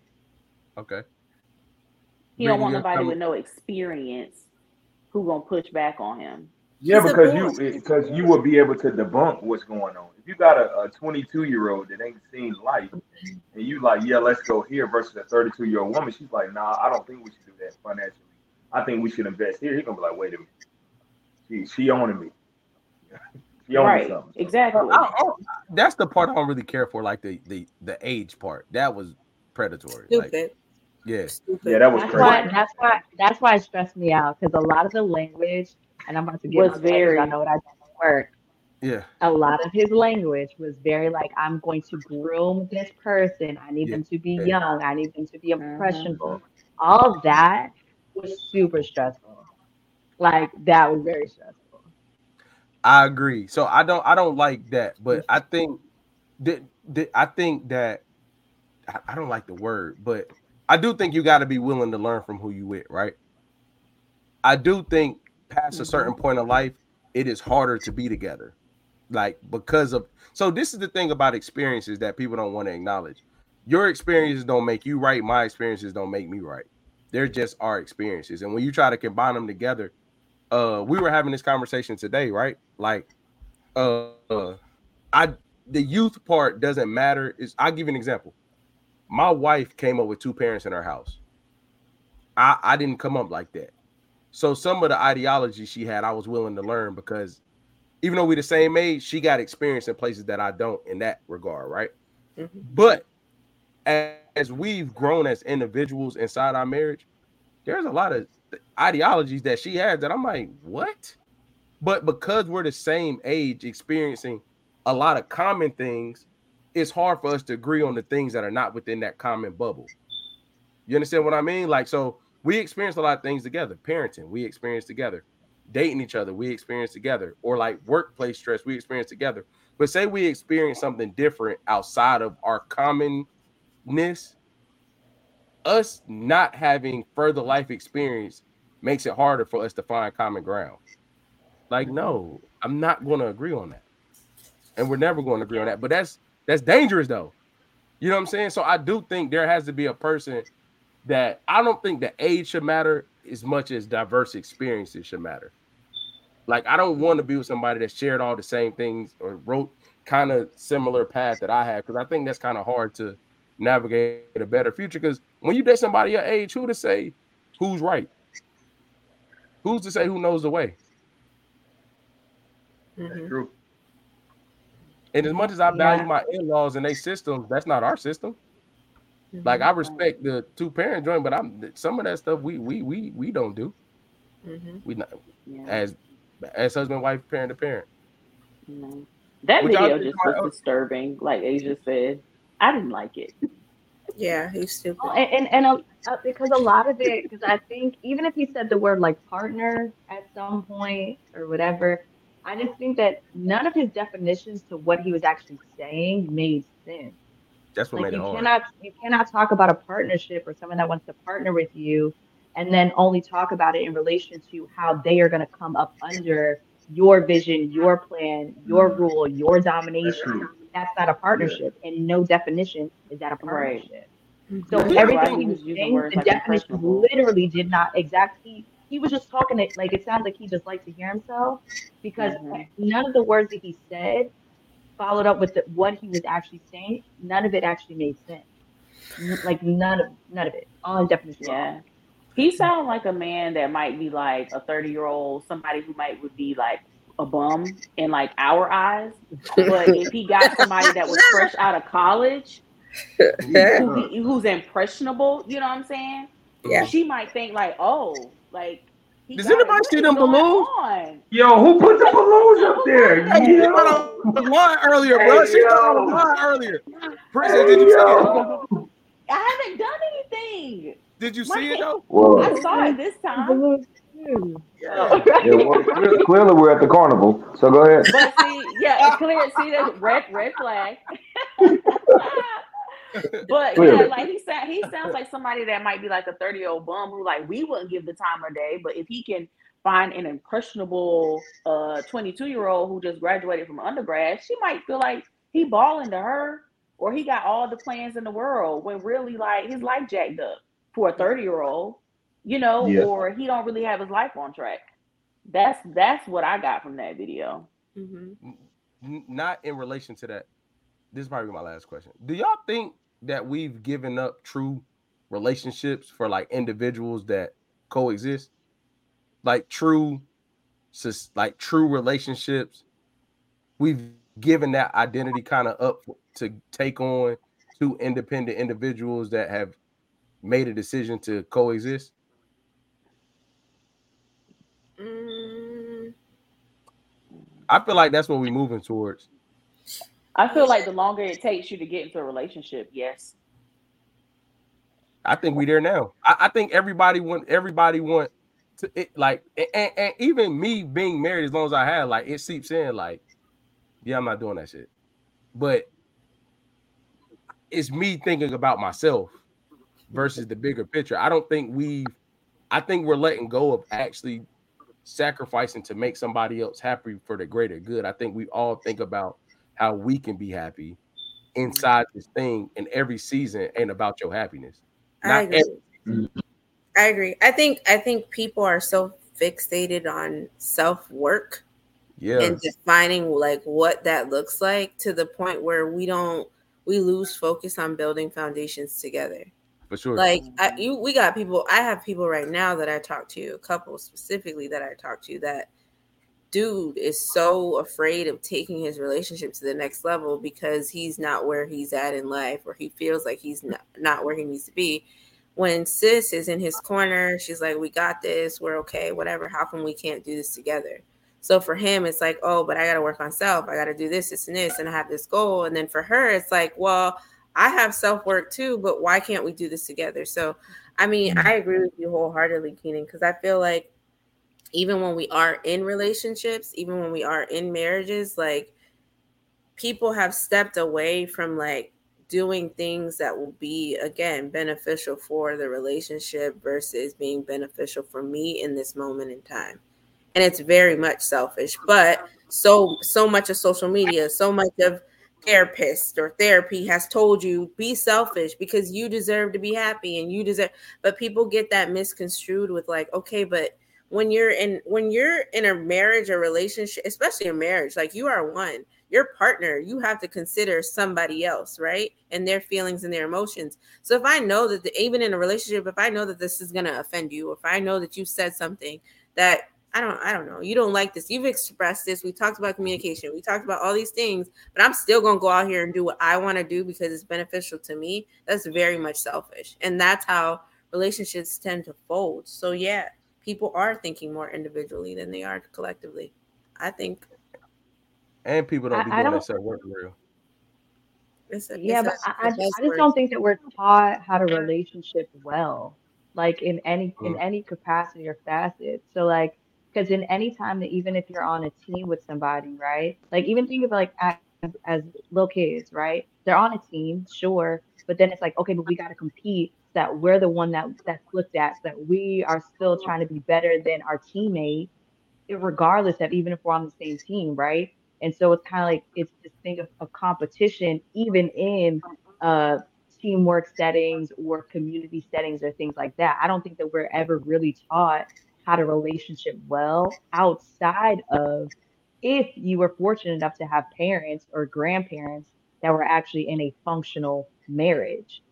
Okay. He don't want nobody with no experience who gonna push back on him. Yeah, he's because you because you will be able to debunk what's going on. If you got a, a 22 year old that ain't seen life, and you like, yeah, let's go here versus a 32 year old woman, she's like, nah, I don't think we should do that financially. I think we should invest here. He's gonna be like, wait a minute, she she owning me. *laughs* right. Exactly. I, I, that's the part I don't really care for, like the the the age part. That was predatory. Stupid. Like, yeah. Stupid. Yeah, that was that's crazy. Why, that's why that's why it stressed me out because a lot of the language, and I'm about to get was very. I know what I did work. Yeah. A lot of his language was very like, I'm going to groom this person. I need yeah. them to be yeah. young. I need them to be mm-hmm. impressionable. Mm-hmm. All that was super stressful. Like that was very stressful. I agree. So I don't I don't like that, but I think that, that I think that I, I don't like the word, but I do think you got to be willing to learn from who you with, right? I do think past a certain mm-hmm. point of life, it is harder to be together. Like because of so this is the thing about experiences that people don't want to acknowledge. Your experiences don't make you right, my experiences don't make me right. They're just our experiences. And when you try to combine them together, uh we were having this conversation today, right? Like uh, I the youth part doesn't matter. Is I'll give you an example. My wife came up with two parents in her house. I, I didn't come up like that. So some of the ideology she had, I was willing to learn because even though we're the same age, she got experience in places that I don't in that regard, right? Mm-hmm. But as, as we've grown as individuals inside our marriage, there's a lot of ideologies that she has that I'm like, what? But because we're the same age, experiencing a lot of common things, it's hard for us to agree on the things that are not within that common bubble. You understand what I mean? Like, so we experience a lot of things together. Parenting, we experience together. Dating each other, we experience together. Or like workplace stress, we experience together. But say we experience something different outside of our commonness, us not having further life experience makes it harder for us to find common ground. Like, no, I'm not going to agree on that, and we're never going to agree on that. But that's that's dangerous, though. You know what I'm saying? So I do think there has to be a person that I don't think the age should matter as much as diverse experiences should matter. Like, I don't want to be with somebody that shared all the same things or wrote kind of similar path that I have because I think that's kind of hard to navigate a better future. Because when you date somebody your age, who to say who's right? Who's to say who knows the way? Mm-hmm. That's true. And as much as I value yeah. my in-laws and their systems, that's not our system. Mm-hmm. Like I respect the two parent joint, but I'm some of that stuff we we we we don't do. Mm-hmm. We not yeah. as as husband, wife, parent to parent. That Which video just was disturbing. Like Asia said, I didn't like it. *laughs* Yeah, he's stupid. and and, and uh, because a lot of it, because I think even if he said the word like partner at some point or whatever, I just think that none of his definitions to what he was actually saying made sense. That's what like made you it cannot you cannot talk about a partnership or someone that wants to partner with you and then only talk about it in relation to how they are going to come up under your vision, your plan, your mm. rule, your domination. That's not a partnership, yeah. and no definition is that a partnership. Right. So everything he was saying, the like definition literally did not exactly he was just talking it like it sounds like he just liked to hear himself because mm-hmm. none of the words that he said followed up with the, what he was actually saying. None of it actually made sense. Like none of none of it. All in definition. Yeah. He sounds like a man that might be like a 30 year old, somebody who might would be like a bum in like our eyes. But if he got somebody that was fresh out of college, who he, who's impressionable, you know what I'm saying? Yeah. She might think like, oh, like He Does anybody see them balloons? Yo, who put the balloons up there? Hey, yo. on the line earlier, bro. Hey, she yo. on the line earlier. Princess, did you see it? I haven't done anything. Did you see it though? Well, I saw it this time. Yeah. yeah well, clearly we're at the carnival. So go ahead. But see, yeah, clear. See that red red flag. *laughs* but yeah, like he said, he sounds like somebody that might be like a 30 year old bum who like we wouldn't give the time of day, but if he can find an impressionable uh 22 year old who just graduated from undergrad, she might feel like he balling to her or he got all the plans in the world when really like his life jacked up for a 30 year old, you know, yeah. or he don't really have his life on track. That's that's what I got from that video. Mm-hmm. Not in relation to that. This is probably my last question. Do y'all think that we've given up true relationships for like individuals that coexist like true like true relationships we've given that identity kind of up to take on two independent individuals that have made a decision to coexist mm. i feel like that's what we're moving towards I feel like the longer it takes you to get into a relationship, yes. I think we there now. I, I think everybody want everybody want to it, like and, and, even me being married as long as I have, like it seeps in like, yeah, I'm not doing that shit. But it's me thinking about myself versus the bigger picture. I don't think we I think we're letting go of actually sacrificing to make somebody else happy for the greater good. I think we all think about how we can be happy inside this thing and every season ain't about your happiness. I agree. Every- mm-hmm. I agree. I think I think people are so fixated on self-work yeah. and defining like what that looks like to the point where we don't we lose focus on building foundations together. For sure. Like I, you, we got people. I have people right now that I talk to, a couple specifically that I talk to that dude is so afraid of taking his relationship to the next level because he's not where he's at in life or he feels like he's not, not where he needs to be when sis is in his corner she's like we got this we're okay whatever how come we can't do this together so for him it's like oh but i gotta work on self i gotta do this this and this and i have this goal and then for her it's like well i have self-work too but why can't we do this together so i mean mm-hmm. i agree with you wholeheartedly keenan because i feel like even when we are in relationships, even when we are in marriages, like people have stepped away from like doing things that will be again beneficial for the relationship versus being beneficial for me in this moment in time. And it's very much selfish, but so so much of social media, so much of therapist or therapy has told you be selfish because you deserve to be happy and you deserve but people get that misconstrued with like okay but when you're in when you're in a marriage or relationship especially a marriage like you are one your partner you have to consider somebody else right? And their feelings and their emotions. So if i know that the, even in a relationship if i know that this is going to offend you if i know that you said something that i don't i don't know you don't like this you've expressed this we talked about communication we talked about all these things but i'm still going to go out here and do what i want to do because it's beneficial to me that's very much selfish and that's how relationships tend to fold so yeah people are thinking more individually than they are collectively. I think. And people don't be I, doing I that work real. It's a, yeah, it's but a, I, I just don't think that we're taught how to relationship well, like in any in mm. any capacity or facet. So like, because in any time that even if you're on a team with somebody, right? Like even think of like as, as little kids, right? They're on a team, sure, but then it's like okay, but we got to compete that we're the one that that's looked at, that we are still trying to be better than our teammate, regardless of even if we're on the same team, right? And so it's kind of like it's this thing of, of competition, even in uh, teamwork settings or community settings or things like that. I don't think that we're ever really taught how to relationship well outside of if you were fortunate enough to have parents or grandparents that were actually in a functional marriage.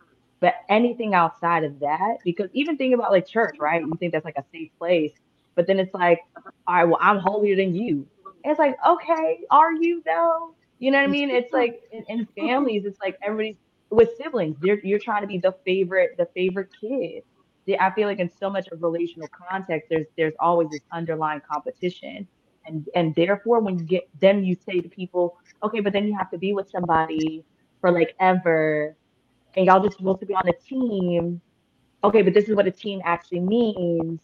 But anything outside of that, because even thinking about like church, right? You think that's like a safe place, but then it's like, all right, well, I'm holier than you. And it's like, okay, are you though? You know what I mean? It's like in, in families, it's like everybody's with siblings. You're you're trying to be the favorite, the favorite kid. I feel like in so much of relational context, there's there's always this underlying competition, and and therefore when you get then you say to people, okay, but then you have to be with somebody for like ever, and y'all just supposed to be on a team. Okay, but this is what a team actually means.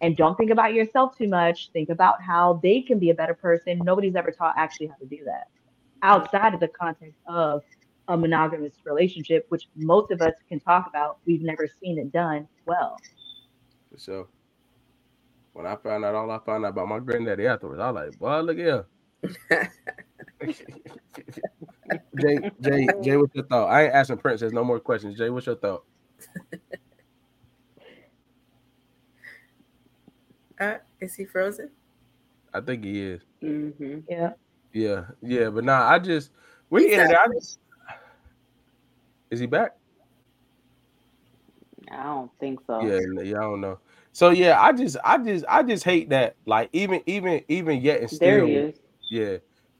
And don't think about yourself too much. Think about how they can be a better person. Nobody's ever taught actually how to do that outside of the context of a monogamous relationship, which most of us can talk about. We've never seen it done well. So when I found out all I found out about my granddaddy afterwards, I was like, boy, look here. *laughs* Jay, Jay, Jay, what's your thought? I ain't asking Princess no more questions. Jay, what's your thought? *laughs* Uh, is he frozen? I think he is. Mm-hmm. Yeah. Yeah, yeah, but nah, I just we ended. I just, is he back? I don't think so. Yeah, yeah, I don't know. So yeah, I just, I just, I just hate that. Like even, even, even yet, and still, yeah,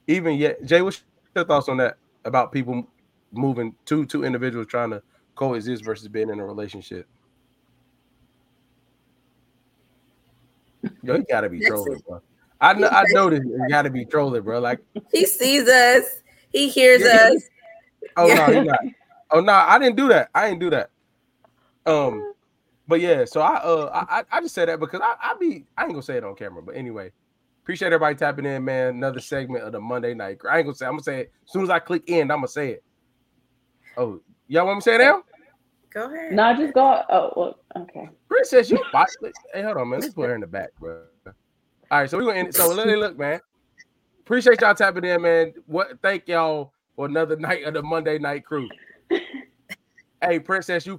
even yet. Jay, what's your thoughts on that about people moving two two individuals trying to coexist versus being in a relationship? Yo, he gotta be trolling, bro. I know, I know this. You gotta be trolling, bro. Like he sees us, he hears yeah, us. Oh no, he *laughs* not. Oh no, I didn't do that. I didn't do that. Um, but yeah, so I uh I I just said that because I I be I ain't gonna say it on camera, but anyway, appreciate everybody tapping in, man. Another segment of the Monday night. I ain't gonna say I'm gonna say it as soon as I click end. I'm gonna say it. Oh, y'all want me to say it now? Go ahead. No, just go. Oh, well, okay. Princess, you. hey, hold on, man. Let's put her in the back, bro. All right, so we're gonna end it. So let me look, man. Appreciate y'all tapping in, man. What thank y'all for another night of the Monday night crew. Hey, Princess, you